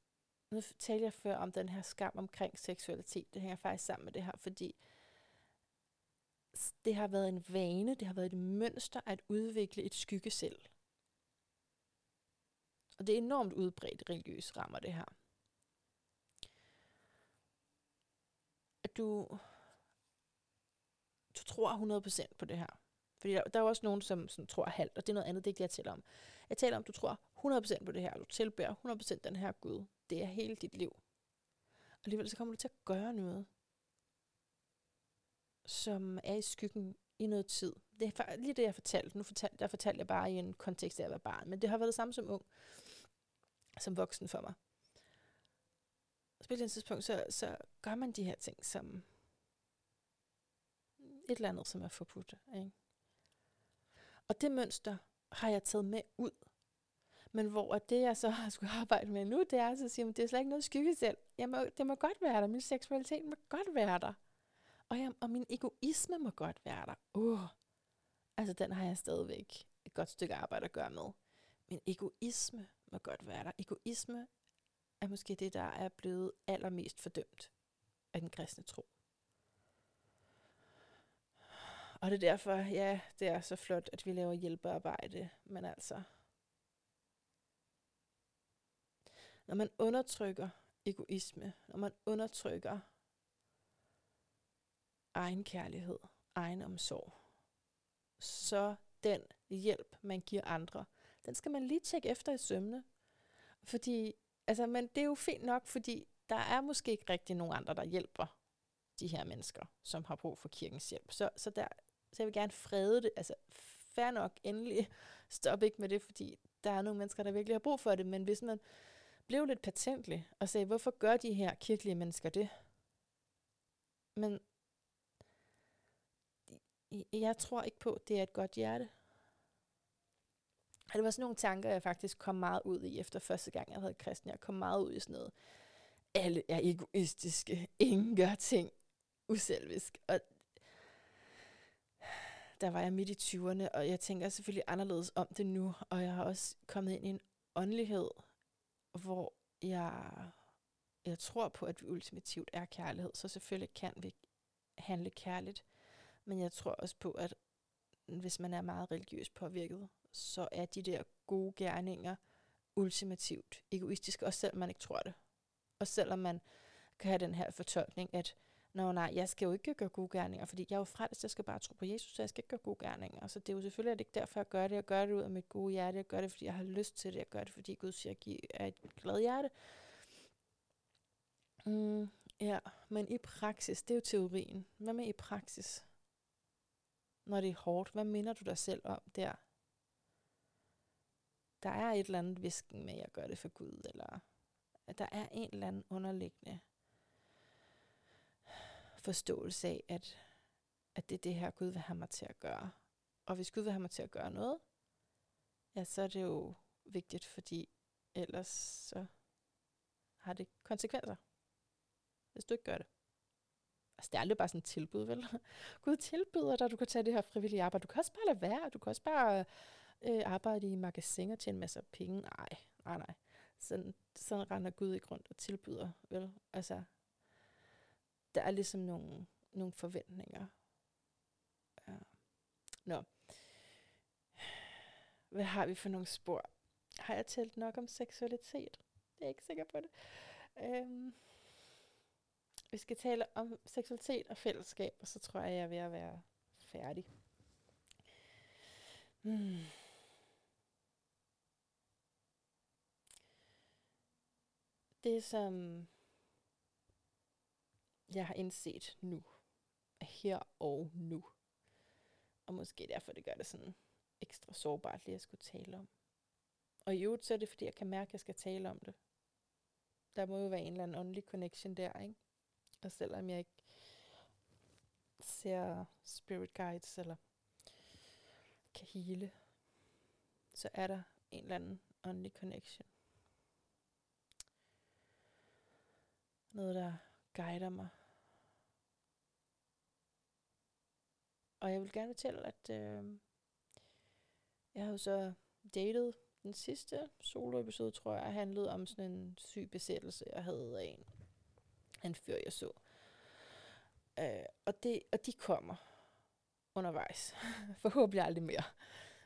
Speaker 2: nu talte jeg før om den her skam omkring seksualitet. Det hænger faktisk sammen med det her, fordi det har været en vane, det har været et mønster at udvikle et skyggesel. Og det er enormt udbredt religiøs rammer, det her. At du, du tror 100% på det her. Fordi der, der er også nogen, som som tror halvt, og det er noget andet, det er ikke det, jeg taler om. Jeg taler om, at du tror 100% på det her, du tilbærer 100% den her Gud. Det er hele dit liv. Og alligevel så kommer du til at gøre noget, som er i skyggen i noget tid. Det er lige det, jeg fortalte. Nu fortalte, der fortalte jeg bare i en kontekst af at være barn, men det har været det samme som ung, som voksen for mig. Og på et tidspunkt, så, så gør man de her ting som et eller andet, som er forbudt. Ikke? Og det mønster har jeg taget med ud. Men hvor det, jeg så har skulle arbejde med nu, det er at sige, at det er slet ikke noget skygge selv. Jeg må, det må godt være der. Min seksualitet må godt være der. Og, jeg, og min egoisme må godt være der. Uh, altså den har jeg stadigvæk et godt stykke arbejde at gøre med. Min egoisme må godt være der. Egoisme er måske det, der er blevet allermest fordømt af den kristne tro. Og det er derfor, ja, det er så flot, at vi laver hjælpearbejde, men altså, når man undertrykker egoisme, når man undertrykker egen kærlighed, egen omsorg, så den hjælp, man giver andre, den skal man lige tjekke efter i sømne. Fordi, altså, men det er jo fint nok, fordi der er måske ikke rigtig nogen andre, der hjælper de her mennesker, som har brug for kirkens hjælp. Så, så, der, så jeg vil gerne frede det. Altså, fair nok, endelig stop ikke med det, fordi der er nogle mennesker, der virkelig har brug for det. Men hvis man blev lidt patentlig og sagde, hvorfor gør de her kirkelige mennesker det? Men jeg tror ikke på, at det er et godt hjerte. Og det var sådan nogle tanker, jeg faktisk kom meget ud i efter første gang, jeg havde kristen. Jeg kom meget ud i sådan noget. Alle er egoistiske. Ingen gør ting uselvisk. Og der var jeg midt i 20'erne, og jeg tænker selvfølgelig anderledes om det nu. Og jeg har også kommet ind i en åndelighed, hvor jeg, jeg tror på, at vi ultimativt er kærlighed. Så selvfølgelig kan vi handle kærligt. Men jeg tror også på, at hvis man er meget religiøst påvirket, så er de der gode gerninger ultimativt egoistiske, også selvom man ikke tror det. Og selvom man kan have den her fortolkning, at Nå nej, jeg skal jo ikke gøre gode gerninger, fordi jeg er jo frelst, jeg skal bare tro på Jesus, så jeg skal ikke gøre gode gerninger. Så det er jo selvfølgelig at det ikke derfor, jeg gør det. Jeg gør det ud af mit gode hjerte. Jeg gør det, fordi jeg har lyst til det. Jeg gør det, fordi Gud siger, at jeg er et glad hjerte. Mm, Ja, men i praksis, det er jo teorien. Hvad med i praksis? Når det er hårdt, hvad minder du dig selv om der? Der er et eller andet visken med, at jeg gør det for Gud, eller at der er en eller anden underliggende forståelse af, at, at det er det her, Gud vil have mig til at gøre. Og hvis Gud vil have mig til at gøre noget, ja, så er det jo vigtigt, fordi ellers så har det konsekvenser, hvis du ikke gør det. Altså, det er aldrig bare sådan et tilbud, vel? [laughs] Gud tilbyder dig, at du kan tage det her frivillige arbejde. Du kan også bare lade være. Du kan også bare øh, arbejde i magasin og tjene masser af penge. Nej, nej, nej. Sådan, sådan render Gud ikke rundt og tilbyder, vel? Altså, der er ligesom nogle, nogle forventninger. Ja. Nå. Hvad har vi for nogle spor? Har jeg talt nok om seksualitet? Jeg er ikke sikker på det. Øhm, vi skal tale om seksualitet og fællesskab, og så tror jeg, jeg er ved at være færdig. Hmm. Det, som jeg har indset nu, er her og nu. Og måske derfor, det gør det sådan ekstra sårbart lige at skulle tale om. Og i øvrigt, så er det, fordi jeg kan mærke, at jeg skal tale om det. Der må jo være en eller anden åndelig connection der, ikke? Og selvom jeg ikke ser spirit guides eller kan hele, så er der en eller anden åndelig connection. Noget, der guider mig. Og jeg vil gerne fortælle, at øh, jeg har jo så datet den sidste solo-episode, tror jeg, handlede om sådan en syg besættelse, jeg havde af en, en fyr, jeg så. Øh, og, det, og de kommer undervejs. [laughs] Forhåbentlig aldrig mere.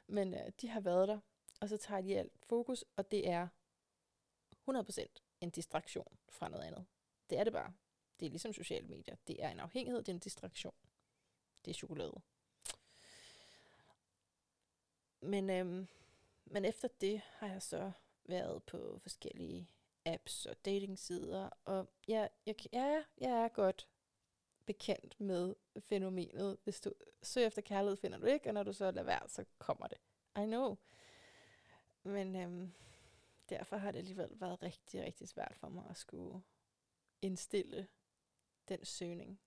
Speaker 2: Men øh, de har været der, og så tager de alt fokus, og det er 100% en distraktion fra noget andet. Det er det bare. Det er ligesom sociale medier. Det er en afhængighed, det er en distraktion. Det er chokolade. Men, øhm, men efter det har jeg så været på forskellige apps og datingsider, og jeg, jeg, ja, jeg er godt bekendt med fænomenet. Hvis du søger efter kærlighed, finder du ikke, og når du så lader være, så kommer det. I know. Men øhm, derfor har det alligevel været rigtig, rigtig svært for mig at skulle indstille den søgning.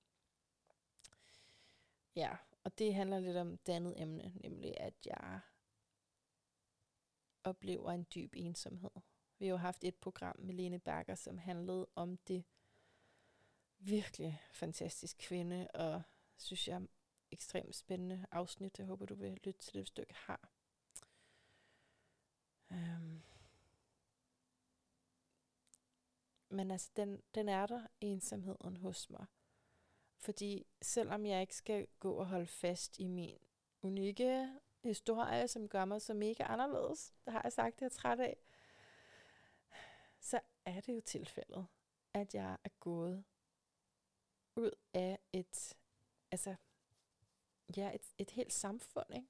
Speaker 2: Ja, og det handler lidt om det andet emne, nemlig at jeg oplever en dyb ensomhed. Vi har jo haft et program med Lene Berger, som handlede om det virkelig fantastisk kvinde, og synes jeg ekstremt spændende afsnit. Jeg håber, du vil lytte til det, hvis du ikke har. Øhm. Men altså, den, den er der, ensomheden hos mig. Fordi selvom jeg ikke skal gå og holde fast i min unikke historie, som gør mig så mega anderledes, det har jeg sagt, det er træt af, så er det jo tilfældet, at jeg er gået ud af et, altså, ja, et, et helt samfund, ikke?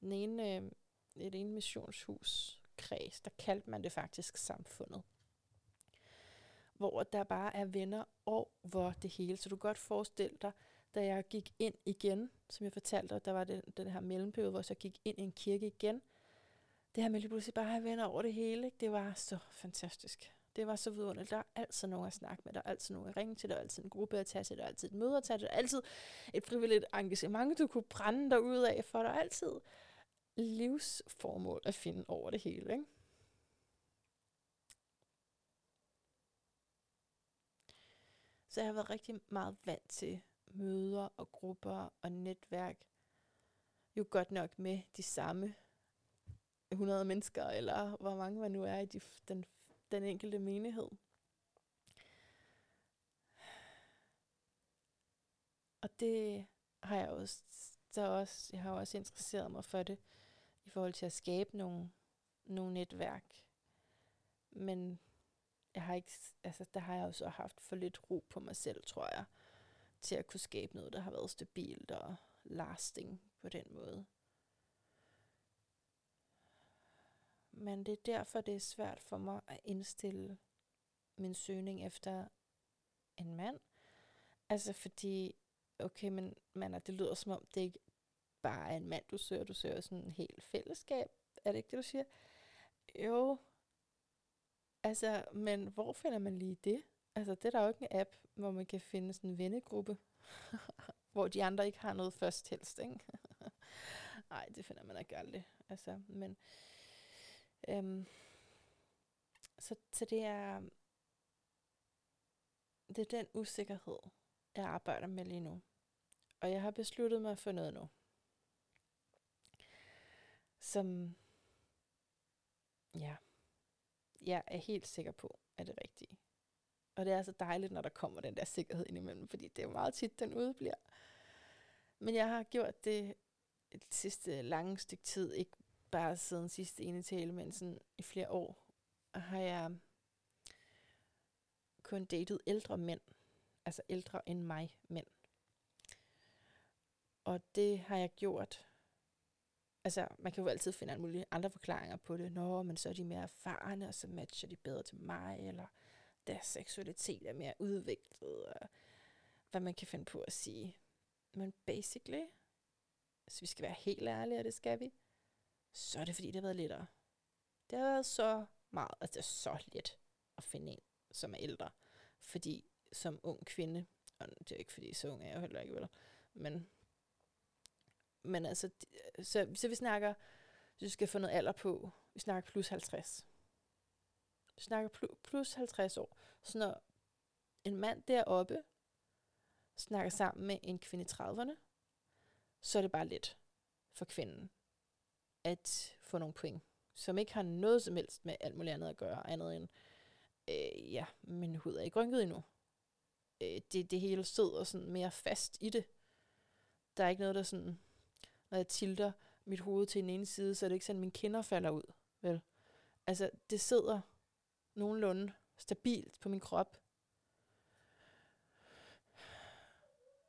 Speaker 2: Den ene, øh, et ene missionshus kreds, der kaldte man det faktisk samfundet. Hvor der bare er venner og hvor det hele. Så du kan godt forestille dig, da jeg gik ind igen, som jeg fortalte dig, der var den, den her mellemperiode, hvor jeg gik ind i en kirke igen. Det her med lige pludselig bare at have venner over det hele, ikke? det var så fantastisk. Det var så vidunderligt. Der er altid nogen at snakke med, der er altid nogen at ringe til, der er altid en gruppe at tage til, der er altid et møde at tage til, der er altid et frivilligt engagement, du kunne brænde dig ud af, for der er altid livsformål at finde over det hele. Ikke? Så jeg har været rigtig meget vant til møder og grupper og netværk. Jo godt nok med de samme 100 mennesker, eller hvor mange man nu er i de, den, den enkelte menighed. Og det har jeg også, så også, jeg har også interesseret mig for det, i forhold til at skabe nogle, nogle netværk. Men jeg har ikke, altså, der har jeg også haft for lidt ro på mig selv, tror jeg, til at kunne skabe noget, der har været stabilt og lasting på den måde. Men det er derfor, det er svært for mig at indstille min søgning efter en mand. Altså fordi, okay, men man, det lyder som om, det ikke bare er en mand, du søger. Du søger sådan en helt fællesskab. Er det ikke det, du siger? Jo. Altså, men hvor finder man lige det? Altså, det er der jo ikke en app, hvor man kan finde sådan en vennegruppe, [laughs] hvor de andre ikke har noget først helst, ikke? [laughs] Nej, det finder man ikke aldrig. Altså, men, øhm, så, så det er, det er den usikkerhed, jeg arbejder med lige nu. Og jeg har besluttet mig for noget nu. Som, ja, jeg er helt sikker på, er det rigtige. Og det er så dejligt, når der kommer den der sikkerhed indimellem, fordi det er meget tit, den udbliver. Men jeg har gjort det et sidste lange stykke tid, ikke bare siden sidste ene tale, men sådan i flere år, har jeg kun datet ældre mænd. Altså ældre end mig mænd. Og det har jeg gjort. Altså, man kan jo altid finde alle mulige andre forklaringer på det. Nå, men så er de mere erfarne, og så matcher de bedre til mig, eller deres seksualitet er mere udviklet, og hvad man kan finde på at sige. Men basically, hvis vi skal være helt ærlige, og det skal vi, så er det fordi, det har været lettere. Det har været så meget, altså det er så let at finde en, som er ældre. Fordi som ung kvinde, og det er ikke fordi, så ung er jeg heller ikke, vel? Men, men altså, så, så vi snakker, hvis vi skal få noget alder på, vi snakker plus 50. Vi snakker plus 50 år. Så når en mand deroppe snakker sammen med en kvinde i 30'erne, så er det bare let for kvinden at få nogle point, som ikke har noget som helst med alt muligt andet at gøre, andet end, øh, ja, min hud er ikke rynket endnu. Øh, det, det hele sidder sådan mere fast i det. Der er ikke noget, der sådan, når jeg tilter mit hoved til den ene side, så er det ikke sådan, at mine kinder falder ud. Vel? Altså, det sidder nogenlunde stabilt på min krop.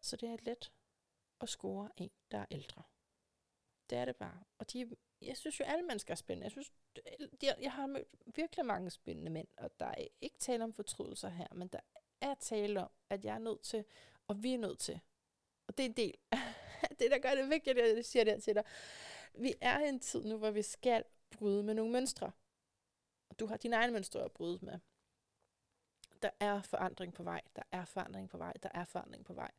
Speaker 2: Så det er let at score en, der er ældre. Det er det bare. Og de, jeg synes jo, alle mennesker er spændende. Jeg synes, jeg, jeg har mødt virkelig mange spændende mænd, og der er ikke tale om fortrydelser her, men der er tale om, at jeg er nødt til, og vi er nødt til, og det er en del [laughs] det, der gør det vigtigt, at jeg siger det til dig. Vi er i en tid nu, hvor vi skal bryde med nogle mønstre. Og Du har dine egne mønstre at bryde med. Der er forandring på vej, der er forandring på vej, der er forandring på vej.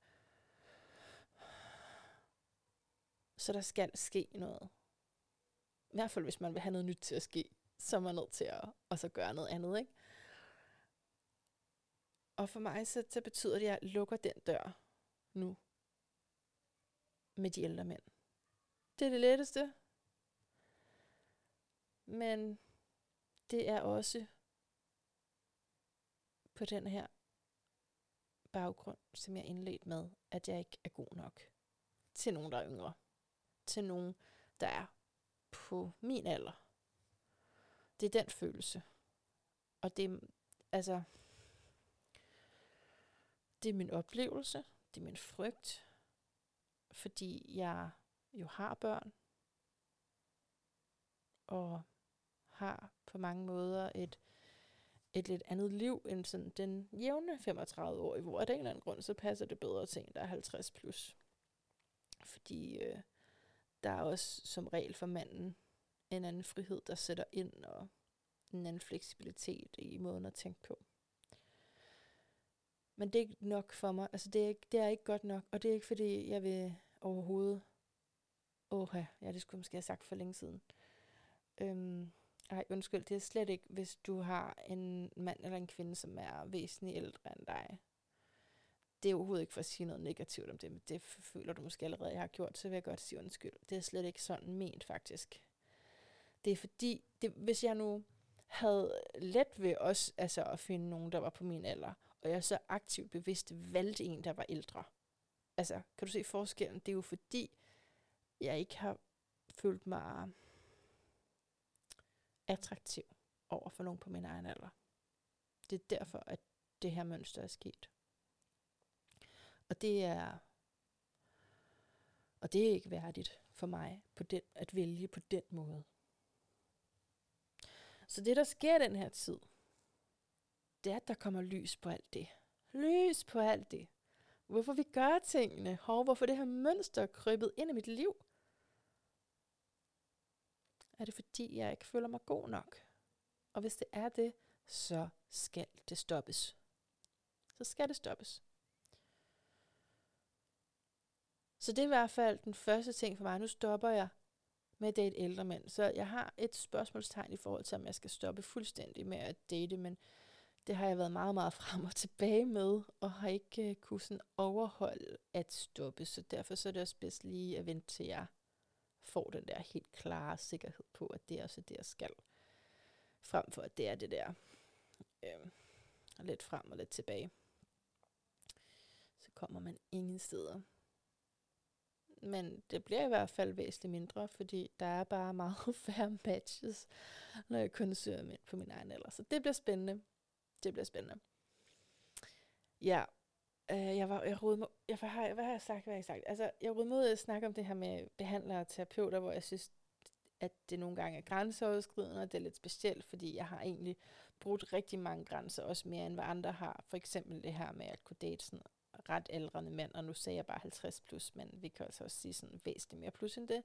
Speaker 2: Så der skal ske noget. I hvert fald, hvis man vil have noget nyt til at ske, så er man nødt til at og så gøre noget andet, ikke? Og for mig, så, så betyder det, at jeg lukker den dør nu med de ældre mænd. Det er det letteste. Men det er også på den her baggrund, som jeg indledt med, at jeg ikke er god nok til nogen, der er yngre. Til nogen, der er på min alder. Det er den følelse. Og det er, altså, det er min oplevelse, det er min frygt, fordi jeg jo har børn, og har på mange måder et, et lidt andet liv end sådan den jævne 35-årige, hvor af en eller anden grund, så passer det bedre til en, der er 50 plus. Fordi øh, der er også som regel for manden en anden frihed, der sætter ind, og en anden fleksibilitet i måden at tænke på. Men det er ikke nok for mig. Altså, det er, ikke, det er ikke godt nok. Og det er ikke, fordi jeg vil overhovedet... Åh, ja, det skulle jeg måske have sagt for længe siden. Øhm, ej, undskyld, det er slet ikke, hvis du har en mand eller en kvinde, som er væsentligt ældre end dig. Det er overhovedet ikke for at sige noget negativt om det, men det føler du måske allerede, jeg har gjort, så vil jeg godt sige undskyld. Det er slet ikke sådan ment, faktisk. Det er fordi, det, hvis jeg nu havde let ved også altså, at finde nogen, der var på min alder, og jeg så aktivt bevidst valgte en, der var ældre. Altså, kan du se forskellen? Det er jo fordi, jeg ikke har følt mig attraktiv over for nogen på min egen alder. Det er derfor, at det her mønster er sket. Og det er og det er ikke værdigt for mig på den, at vælge på den måde. Så det, der sker den her tid, det er, at der kommer lys på alt det. lys på alt det. Hvorfor vi gør tingene. Hov, hvorfor det her mønster er krybet ind i mit liv. Er det fordi, jeg ikke føler mig god nok? Og hvis det er det, så skal det stoppes. Så skal det stoppes. Så det er i hvert fald den første ting for mig. Nu stopper jeg med at date ældre mænd. Så jeg har et spørgsmålstegn i forhold til, om jeg skal stoppe fuldstændig med at date, men det har jeg været meget, meget frem og tilbage med, og har ikke øh, uh, kunnet sådan overholde at stoppe. Så derfor så er det også bedst lige at vente til jeg får den der helt klare sikkerhed på, at det er også det, jeg skal. Frem for at det er det der øh, lidt frem og lidt tilbage. Så kommer man ingen steder. Men det bliver i hvert fald væsentligt mindre, fordi der er bare meget [laughs] færre matches, når jeg kun søger mænd på min egen alder. Så det bliver spændende. Det bliver spændende. Ja, øh, jeg var, jeg rodede mig, jeg, hvad, har, hvad har jeg sagt, hvad har jeg sagt? Altså, jeg rodede mod at snakke om det her med behandlere og terapeuter, hvor jeg synes, at det nogle gange er grænseoverskridende, og det er lidt specielt, fordi jeg har egentlig brugt rigtig mange grænser, også mere end hvad andre har. For eksempel det her med at kunne date sådan ret aldrende mænd, og nu sagde jeg bare 50 plus, men vi kan altså også sige sådan væsentligt mere plus end det.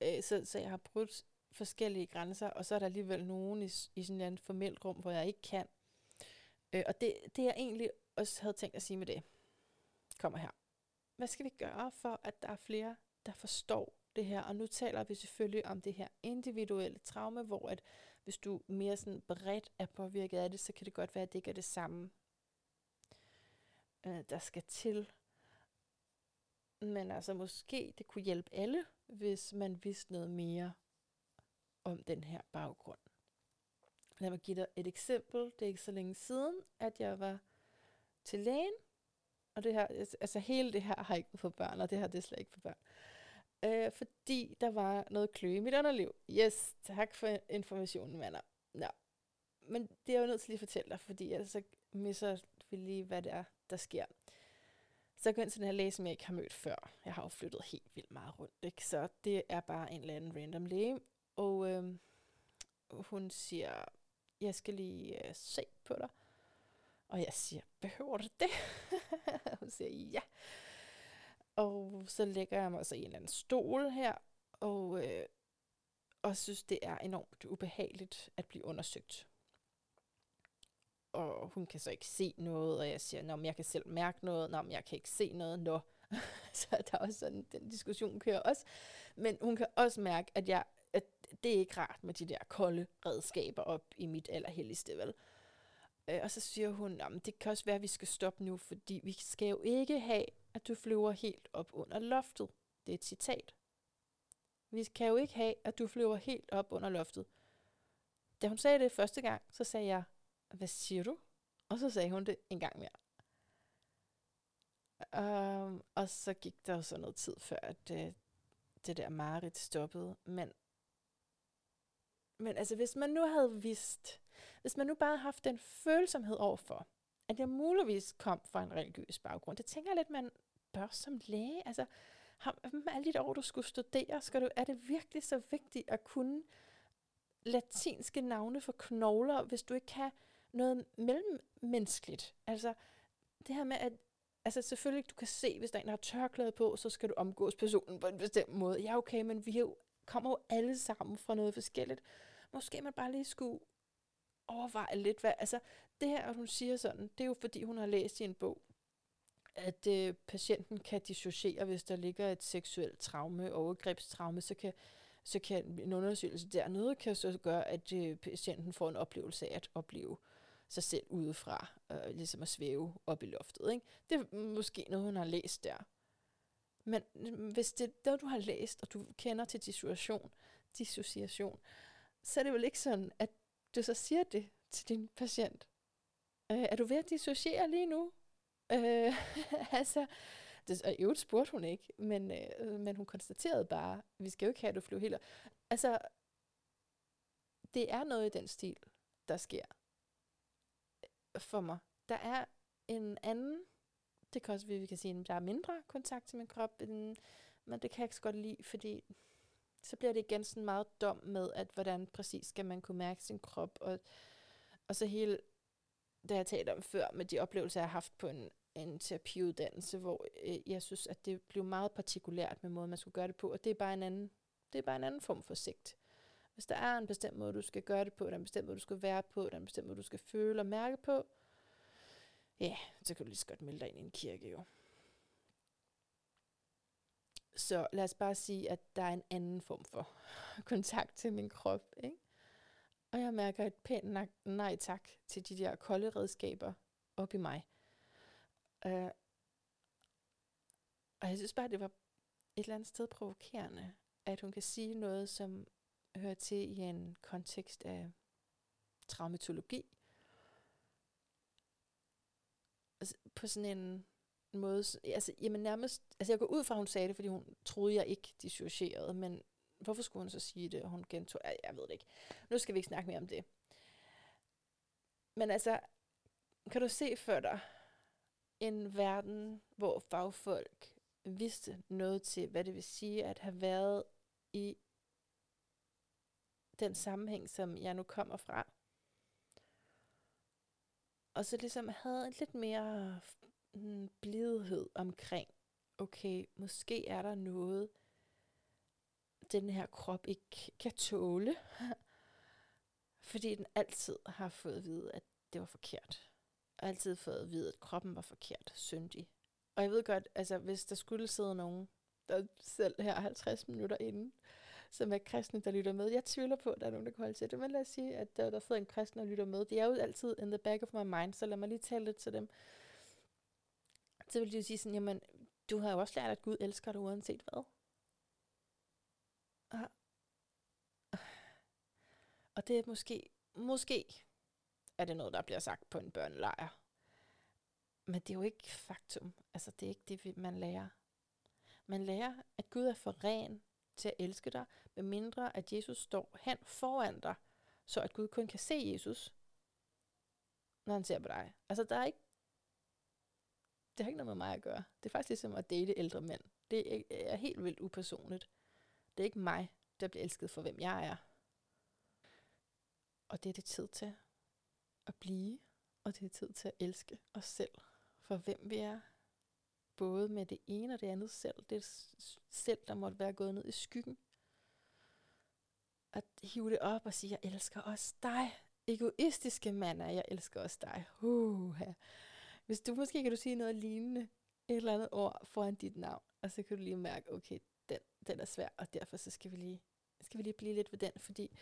Speaker 2: Øh, så, så jeg har brudt forskellige grænser, og så er der alligevel nogen i, i sådan et formelt rum, hvor jeg ikke kan. Øh, og det, det jeg egentlig også havde tænkt at sige med det, kommer her. Hvad skal vi gøre for, at der er flere, der forstår det her? Og nu taler vi selvfølgelig om det her individuelle traume, hvor at hvis du mere sådan bredt er påvirket af det, så kan det godt være, at det ikke er det samme, øh, der skal til. Men altså måske det kunne hjælpe alle, hvis man vidste noget mere om den her baggrund. Lad mig give dig et eksempel. Det er ikke så længe siden, at jeg var til lægen. Og det her, altså, altså hele det her har ikke for børn, og det her det er slet ikke for børn. Øh, fordi der var noget kløe i mit underliv. Yes, tak for informationen, venner. Ja. Men det er jeg jo nødt til lige at fortælle dig, fordi ellers så misser vi lige, hvad det er, der sker. Så jeg går ind til den her læge, som jeg ikke har mødt før. Jeg har jo flyttet helt vildt meget rundt, ikke? Så det er bare en eller anden random læge. Og øh, hun siger, jeg skal lige øh, se på dig. Og jeg siger, behøver du det? [laughs] hun siger, ja. Og så lægger jeg mig så i en eller anden stol her, og, øh, og synes, det er enormt ubehageligt at blive undersøgt. Og hun kan så ikke se noget, og jeg siger, Nå, men jeg kan selv mærke noget, Nå, men jeg kan ikke se noget, nå. [laughs] så der er også sådan, den diskussion kører også. Men hun kan også mærke, at, jeg, at det er ikke rart med de der kolde redskaber op i mit allerhelligste, vel? Øh, og så siger hun, at det kan også være, at vi skal stoppe nu, fordi vi skal jo ikke have, at du flyver helt op under loftet. Det er et citat. Vi kan jo ikke have, at du flyver helt op under loftet. Da hun sagde det første gang, så sagde jeg, hvad siger du? Og så sagde hun det en gang mere. Um, og så gik der jo så noget tid før, at det, det der Marit stoppede. Men, men altså, hvis man nu havde vidst, hvis man nu bare havde haft den følsomhed overfor, at jeg muligvis kom fra en religiøs baggrund, det tænker jeg lidt, man bør som læge. Altså, har, alle de år, du skulle studere, skal du, er det virkelig så vigtigt at kunne latinske navne for knogler, hvis du ikke kan noget mellemmenneskeligt. Altså, det her med, at altså selvfølgelig, du kan se, hvis der er en, der har tørklæde på, så skal du omgås personen på en bestemt måde. Ja, okay, men vi jo, kommer jo alle sammen fra noget forskelligt. Måske man bare lige skulle overveje lidt, hvad, altså det her, at hun siger sådan, det er jo fordi, hun har læst i en bog, at øh, patienten kan dissociere, hvis der ligger et seksuelt traume, overgrebstraume, så kan, så kan en undersøgelse dernede kan så gøre, at øh, patienten får en oplevelse af at opleve sig selv udefra, øh, ligesom at svæve op i loftet. Ikke? Det er måske noget, hun har læst der. Men mm, hvis det er det, du har læst, og du kender til dissociation, dissociation, så er det vel ikke sådan, at du så siger det til din patient. Øh, er du ved at dissociere lige nu? Øh, [laughs] altså, det, og i øvrigt spurgte hun ikke, men, øh, men hun konstaterede bare, vi skal jo ikke have, at du flyver helt. Altså, det er noget i den stil, der sker for mig. Der er en anden, det kan også vi kan sige, at der er mindre kontakt til min krop, end, men det kan jeg ikke så godt lide, fordi så bliver det igen sådan meget dom med, at hvordan præcis skal man kunne mærke sin krop, og, og så hele det jeg talte om før, med de oplevelser, jeg har haft på en, en terapiuddannelse, hvor øh, jeg synes, at det blev meget partikulært med måden, man skulle gøre det på, og det er bare en anden, det er bare en anden form for sigt. Hvis der er en bestemt måde, du skal gøre det på, der er en bestemt måde, du skal være på, der er en bestemt måde, du skal føle og mærke på, ja, så kan du lige så godt melde dig ind i en kirke jo. Så lad os bare sige, at der er en anden form for [laughs] kontakt til min krop. Ikke? Og jeg mærker et pænt nej tak til de der kolde redskaber op i mig. Uh, og jeg synes bare, det var et eller andet sted provokerende, at hun kan sige noget, som hører til i en kontekst af traumatologi. Altså, på sådan en måde, altså jamen nærmest, altså jeg går ud fra, at hun sagde det, fordi hun troede, jeg ikke dissocierede, men hvorfor skulle hun så sige det, og hun gentog, jeg, jeg ved det ikke. Nu skal vi ikke snakke mere om det. Men altså, kan du se for dig en verden, hvor fagfolk vidste noget til, hvad det vil sige at have været i den sammenhæng, som jeg nu kommer fra. Og så ligesom havde en lidt mere mm, blidhed omkring, okay, måske er der noget, den her krop ikke kan tåle, [laughs] fordi den altid har fået at vide, at det var forkert. Og altid fået at vide, at kroppen var forkert, syndig. Og jeg ved godt, altså hvis der skulle sidde nogen, der selv her 50 minutter inden, som er kristne, der lytter med. Jeg tvivler på, at der er nogen, der kan holde til det, men lad os sige, at der, der sidder en kristen og lytter med. Det er jo altid in the back of my mind, så lad mig lige tale lidt til dem så vil de jo sige sådan, jamen, du har jo også lært, at Gud elsker dig uanset hvad. Og, og det er måske, måske er det noget, der bliver sagt på en børnelejr. Men det er jo ikke faktum. Altså, det er ikke det, man lærer. Man lærer, at Gud er for ren til at elske dig, med mindre at Jesus står hen foran dig, så at Gud kun kan se Jesus, når han ser på dig. Altså, der er ikke det har ikke noget med mig at gøre. Det er faktisk ligesom at date ældre mænd. Det er helt vildt upersonligt. Det er ikke mig, der bliver elsket for, hvem jeg er. Og det er det tid til at blive, og det er tid til at elske os selv for, hvem vi er. Både med det ene og det andet selv. Det er selv, der måtte være gået ned i skyggen. At hive det op og sige, jeg elsker også dig. Egoistiske mand er, jeg elsker også dig. Uh, hvis du måske kan du sige noget lignende, et eller andet ord foran dit navn, og så kan du lige mærke, okay, den, den er svær, og derfor så skal vi lige, skal vi lige blive lidt ved den, fordi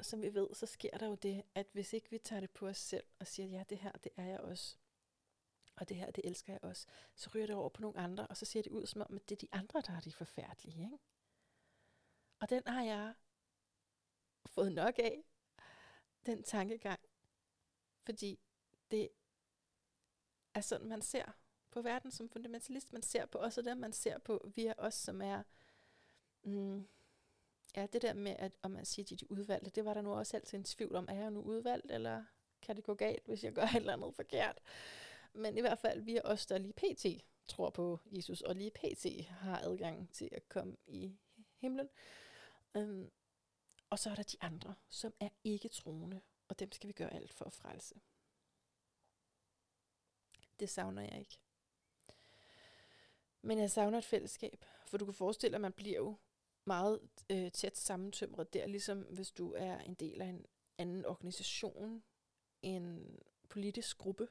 Speaker 2: som vi ved, så sker der jo det, at hvis ikke vi tager det på os selv og siger, ja, det her, det er jeg også, og det her, det elsker jeg også, så ryger det over på nogle andre, og så ser det ud som om, at det er de andre, der er de forfærdelige. Ikke? Og den har jeg fået nok af, den tankegang, fordi det er sådan, man ser på verden som fundamentalist. Man ser på os og dem, man ser på via os, som er... Mm, ja, det der med, at om man siger, at de er udvalgte, det var der nu også altid en tvivl om. Er jeg nu udvalgt, eller kan det gå galt, hvis jeg gør et eller andet forkert? Men i hvert fald, vi er os, der lige pt. tror på Jesus, og lige pt. har adgang til at komme i himlen. Um, og så er der de andre, som er ikke troende, og dem skal vi gøre alt for at frelse det savner jeg ikke. Men jeg savner et fællesskab, for du kan forestille dig, at man bliver jo meget øh, tæt sammentømret der, ligesom hvis du er en del af en anden organisation, en politisk gruppe,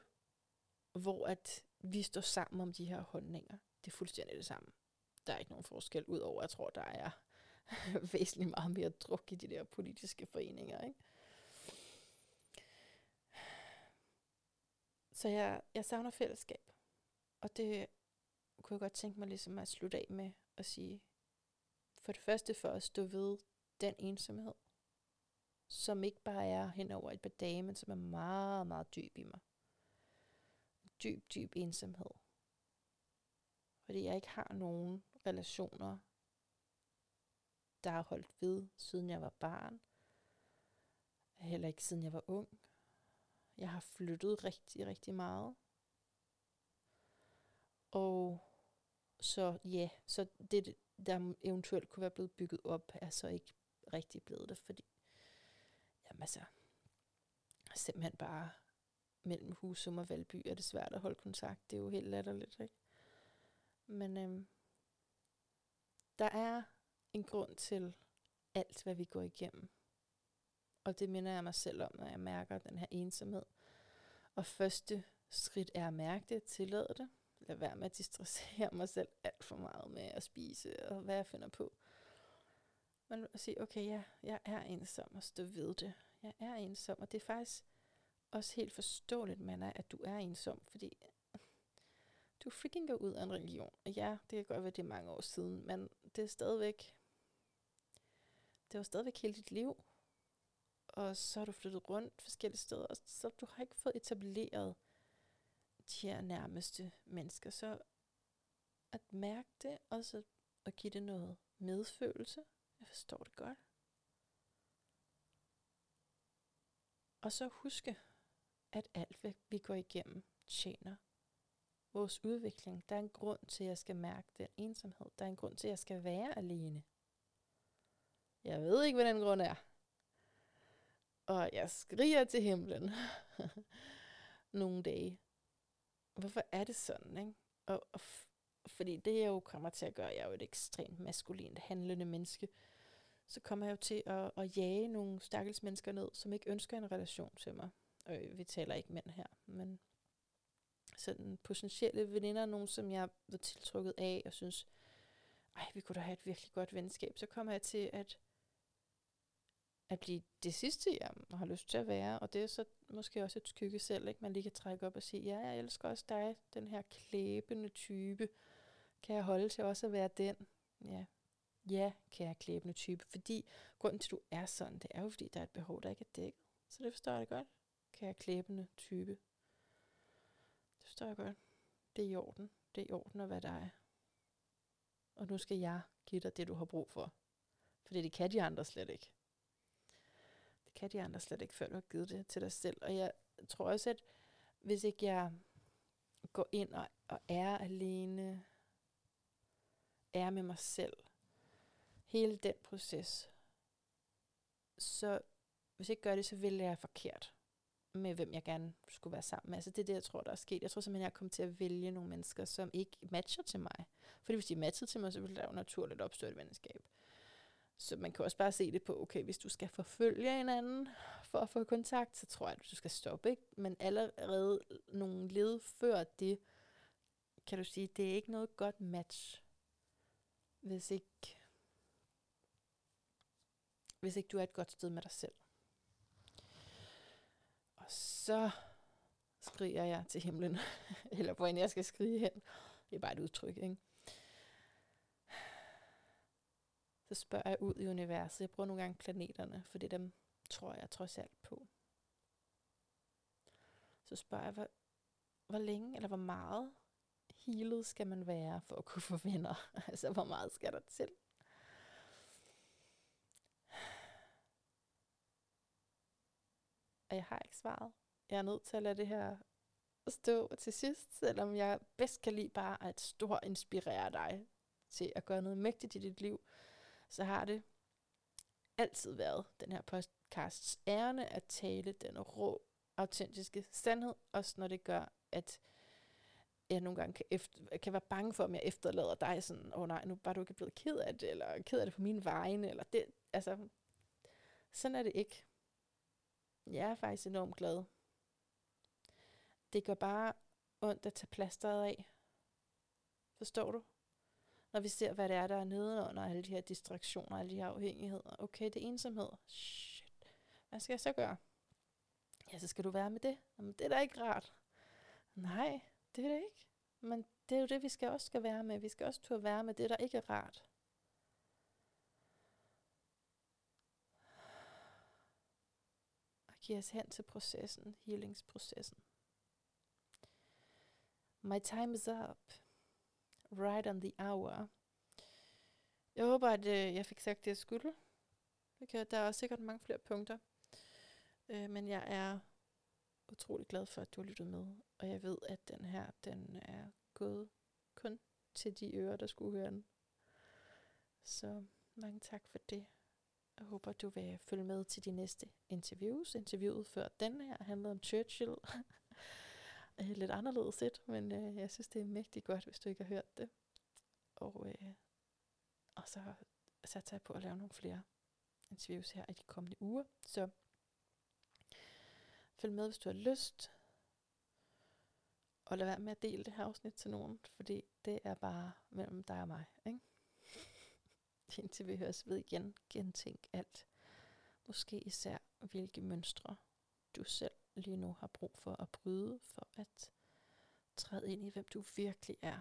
Speaker 2: hvor at vi står sammen om de her holdninger. Det er fuldstændig det samme. Der er ikke nogen forskel, udover jeg tror, der er [laughs] væsentligt meget mere druk i de der politiske foreninger. Ikke? Så jeg, jeg savner fællesskab. Og det kunne jeg godt tænke mig ligesom at slutte af med at sige, for det første for at stå ved den ensomhed, som ikke bare er hen over et par dage, men som er meget, meget dyb i mig. Dyb, dyb ensomhed. Fordi jeg ikke har nogen relationer, der har holdt ved, siden jeg var barn. Heller ikke siden jeg var ung. Jeg har flyttet rigtig, rigtig meget. Og så ja, så det, der eventuelt kunne være blevet bygget op, er så ikke rigtig blevet det, fordi jamen altså, simpelthen bare mellem Husum og Valby er det svært at holde kontakt. Det er jo helt latterligt, ikke? Men øhm, der er en grund til alt, hvad vi går igennem. Og det minder jeg mig selv om, når jeg mærker den her ensomhed. Og første skridt er at mærke det, tillade det. Lad være med at distressere [laughs] mig selv alt for meget med at spise og hvad jeg finder på. Men at sige, okay, ja, jeg er ensom og stå ved det. Jeg er ensom, og det er faktisk også helt forståeligt, Manna, at du er ensom, fordi du freaking går ud af en religion. Og ja, det kan godt være, det er mange år siden, men det er stadigvæk, det var stadigvæk hele dit liv. Og så har du flyttet rundt forskellige steder, og så du har ikke fået etableret de her nærmeste mennesker. Så at mærke det, og så at give det noget medfølelse. Jeg forstår det godt. Og så huske, at alt, hvad vi går igennem, tjener vores udvikling. Der er en grund til, at jeg skal mærke den ensomhed. Der er en grund til, at jeg skal være alene. Jeg ved ikke, hvad den grund er. Og jeg skriger til himlen [laughs] nogle dage. Hvorfor er det sådan, ikke? Og, og fordi det, jeg jo kommer til at gøre, jeg er jo et ekstremt maskulint handlende menneske, så kommer jeg jo til at, at jage nogle stakkels mennesker ned, som ikke ønsker en relation til mig. Øh, vi taler ikke mænd her, men sådan potentielle veninder, nogen som jeg var tiltrukket af, og synes, ej, vi kunne da have et virkelig godt venskab, så kommer jeg til at, at blive det sidste, jeg har lyst til at være, og det er så måske også et skygge selv, ikke? man lige kan trække op og sige, ja, jeg elsker også dig, den her klæbende type, kan jeg holde til også at være den? Ja, ja, kære klæbende type, fordi grunden til, at du er sådan, det er jo, fordi der er et behov, der ikke er dækket. Så det forstår jeg det godt, klæbende type. Det forstår jeg godt. Det er i orden. Det er i orden at være dig. Og nu skal jeg give dig det, du har brug for. Fordi det kan de andre slet ikke. Det kan de andre slet ikke, før du har givet det til dig selv. Og jeg tror også, at hvis ikke jeg går ind og, og er alene, er med mig selv, hele den proces, så hvis jeg ikke gør det, så vil jeg forkert med, hvem jeg gerne skulle være sammen med. Altså det er det, jeg tror, der er sket. Jeg tror simpelthen, jeg kommer til at vælge nogle mennesker, som ikke matcher til mig. Fordi hvis de matcher til mig, så vil der jo naturligt opstå et venskab. Så man kan også bare se det på, okay, hvis du skal forfølge en anden for at få kontakt, så tror jeg, at du skal stoppe, ikke? Men allerede nogle led før det, kan du sige, det er ikke noget godt match, hvis ikke, hvis ikke du er et godt sted med dig selv. Så skriger jeg til himlen, [laughs] eller hvor end jeg skal skrige hen. Det er bare et udtryk, ikke? Så spørger jeg ud i universet. Jeg bruger nogle gange planeterne, for det dem tror jeg trods alt på. Så spørger jeg, hvor, hvor længe eller hvor meget healet skal man være for at kunne få venner? [laughs] altså, hvor meget skal der til? Og jeg har ikke svaret. Jeg er nødt til at lade det her stå til sidst, selvom jeg bedst kan lide bare at stor inspirere dig til at gøre noget mægtigt i dit liv, så har det altid været den her podcasts ærne at tale den rå, autentiske sandhed, også når det gør, at jeg nogle gange kan, efter, kan være bange for, om jeg efterlader dig sådan, åh oh nej, nu var du ikke blevet ked af det, eller ked af det på mine vegne, eller det, altså, sådan er det ikke. Jeg er faktisk enormt glad. Det gør bare ondt at tage plasteret af. Forstår du? Når vi ser, hvad det er, der er nede under alle de her distraktioner, alle de her afhængigheder. Okay, det er ensomhed. Shit. Hvad skal jeg så gøre? Ja, så skal du være med det. Jamen, det er da ikke rart. Nej, det er det ikke. Men det er jo det, vi skal også skal være med. Vi skal også turde være med det, der ikke er rart. Giver os hen til processen, healingsprocessen. My time is up. Right on the hour. Jeg håber, at øh, jeg fik sagt det, jeg skulle. Okay, der er sikkert mange flere punkter. Øh, men jeg er utrolig glad for, at du har lyttet med. Og jeg ved, at den her, den er gået kun til de ører, der skulle høre den. Så mange tak for det. Jeg håber, du vil følge med til de næste interviews. Interviewet før den her handlede om Churchill. [laughs] Øh, lidt anderledes et, men øh, jeg synes, det er mægtigt godt, hvis du ikke har hørt det. Og, øh, og så satser jeg på at lave nogle flere interviews her i de kommende uger. Så følg med, hvis du har lyst. Og lad være med at dele det her afsnit til nogen, fordi det er bare mellem dig og mig. Ikke? [laughs] Indtil vi høres ved igen, gentænk alt. Måske især, hvilke mønstre du selv lige nu har brug for at bryde, for at træde ind i, hvem du virkelig er.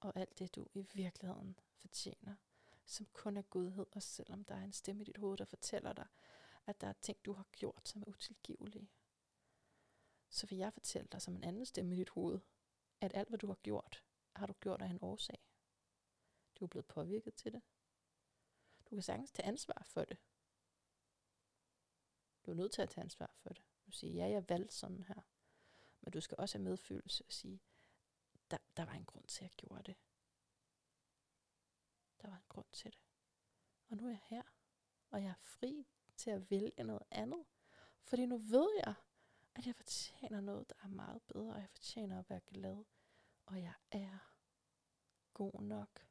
Speaker 2: Og alt det, du i virkeligheden fortjener, som kun er godhed, og selvom der er en stemme i dit hoved, der fortæller dig, at der er ting, du har gjort, som er utilgivelige, så vil jeg fortælle dig som en anden stemme i dit hoved, at alt, hvad du har gjort, har du gjort af en årsag. Du er blevet påvirket til det. Du kan sagtens tage ansvar for det. Du er nødt til at tage ansvar for det. Du siger, ja, jeg valgte sådan her. Men du skal også have medfølelse og sige, der, der var en grund til, at jeg gjorde det. Der var en grund til det. Og nu er jeg her, og jeg er fri til at vælge noget andet. Fordi nu ved jeg, at jeg fortjener noget, der er meget bedre, og jeg fortjener at være glad, og jeg er god nok,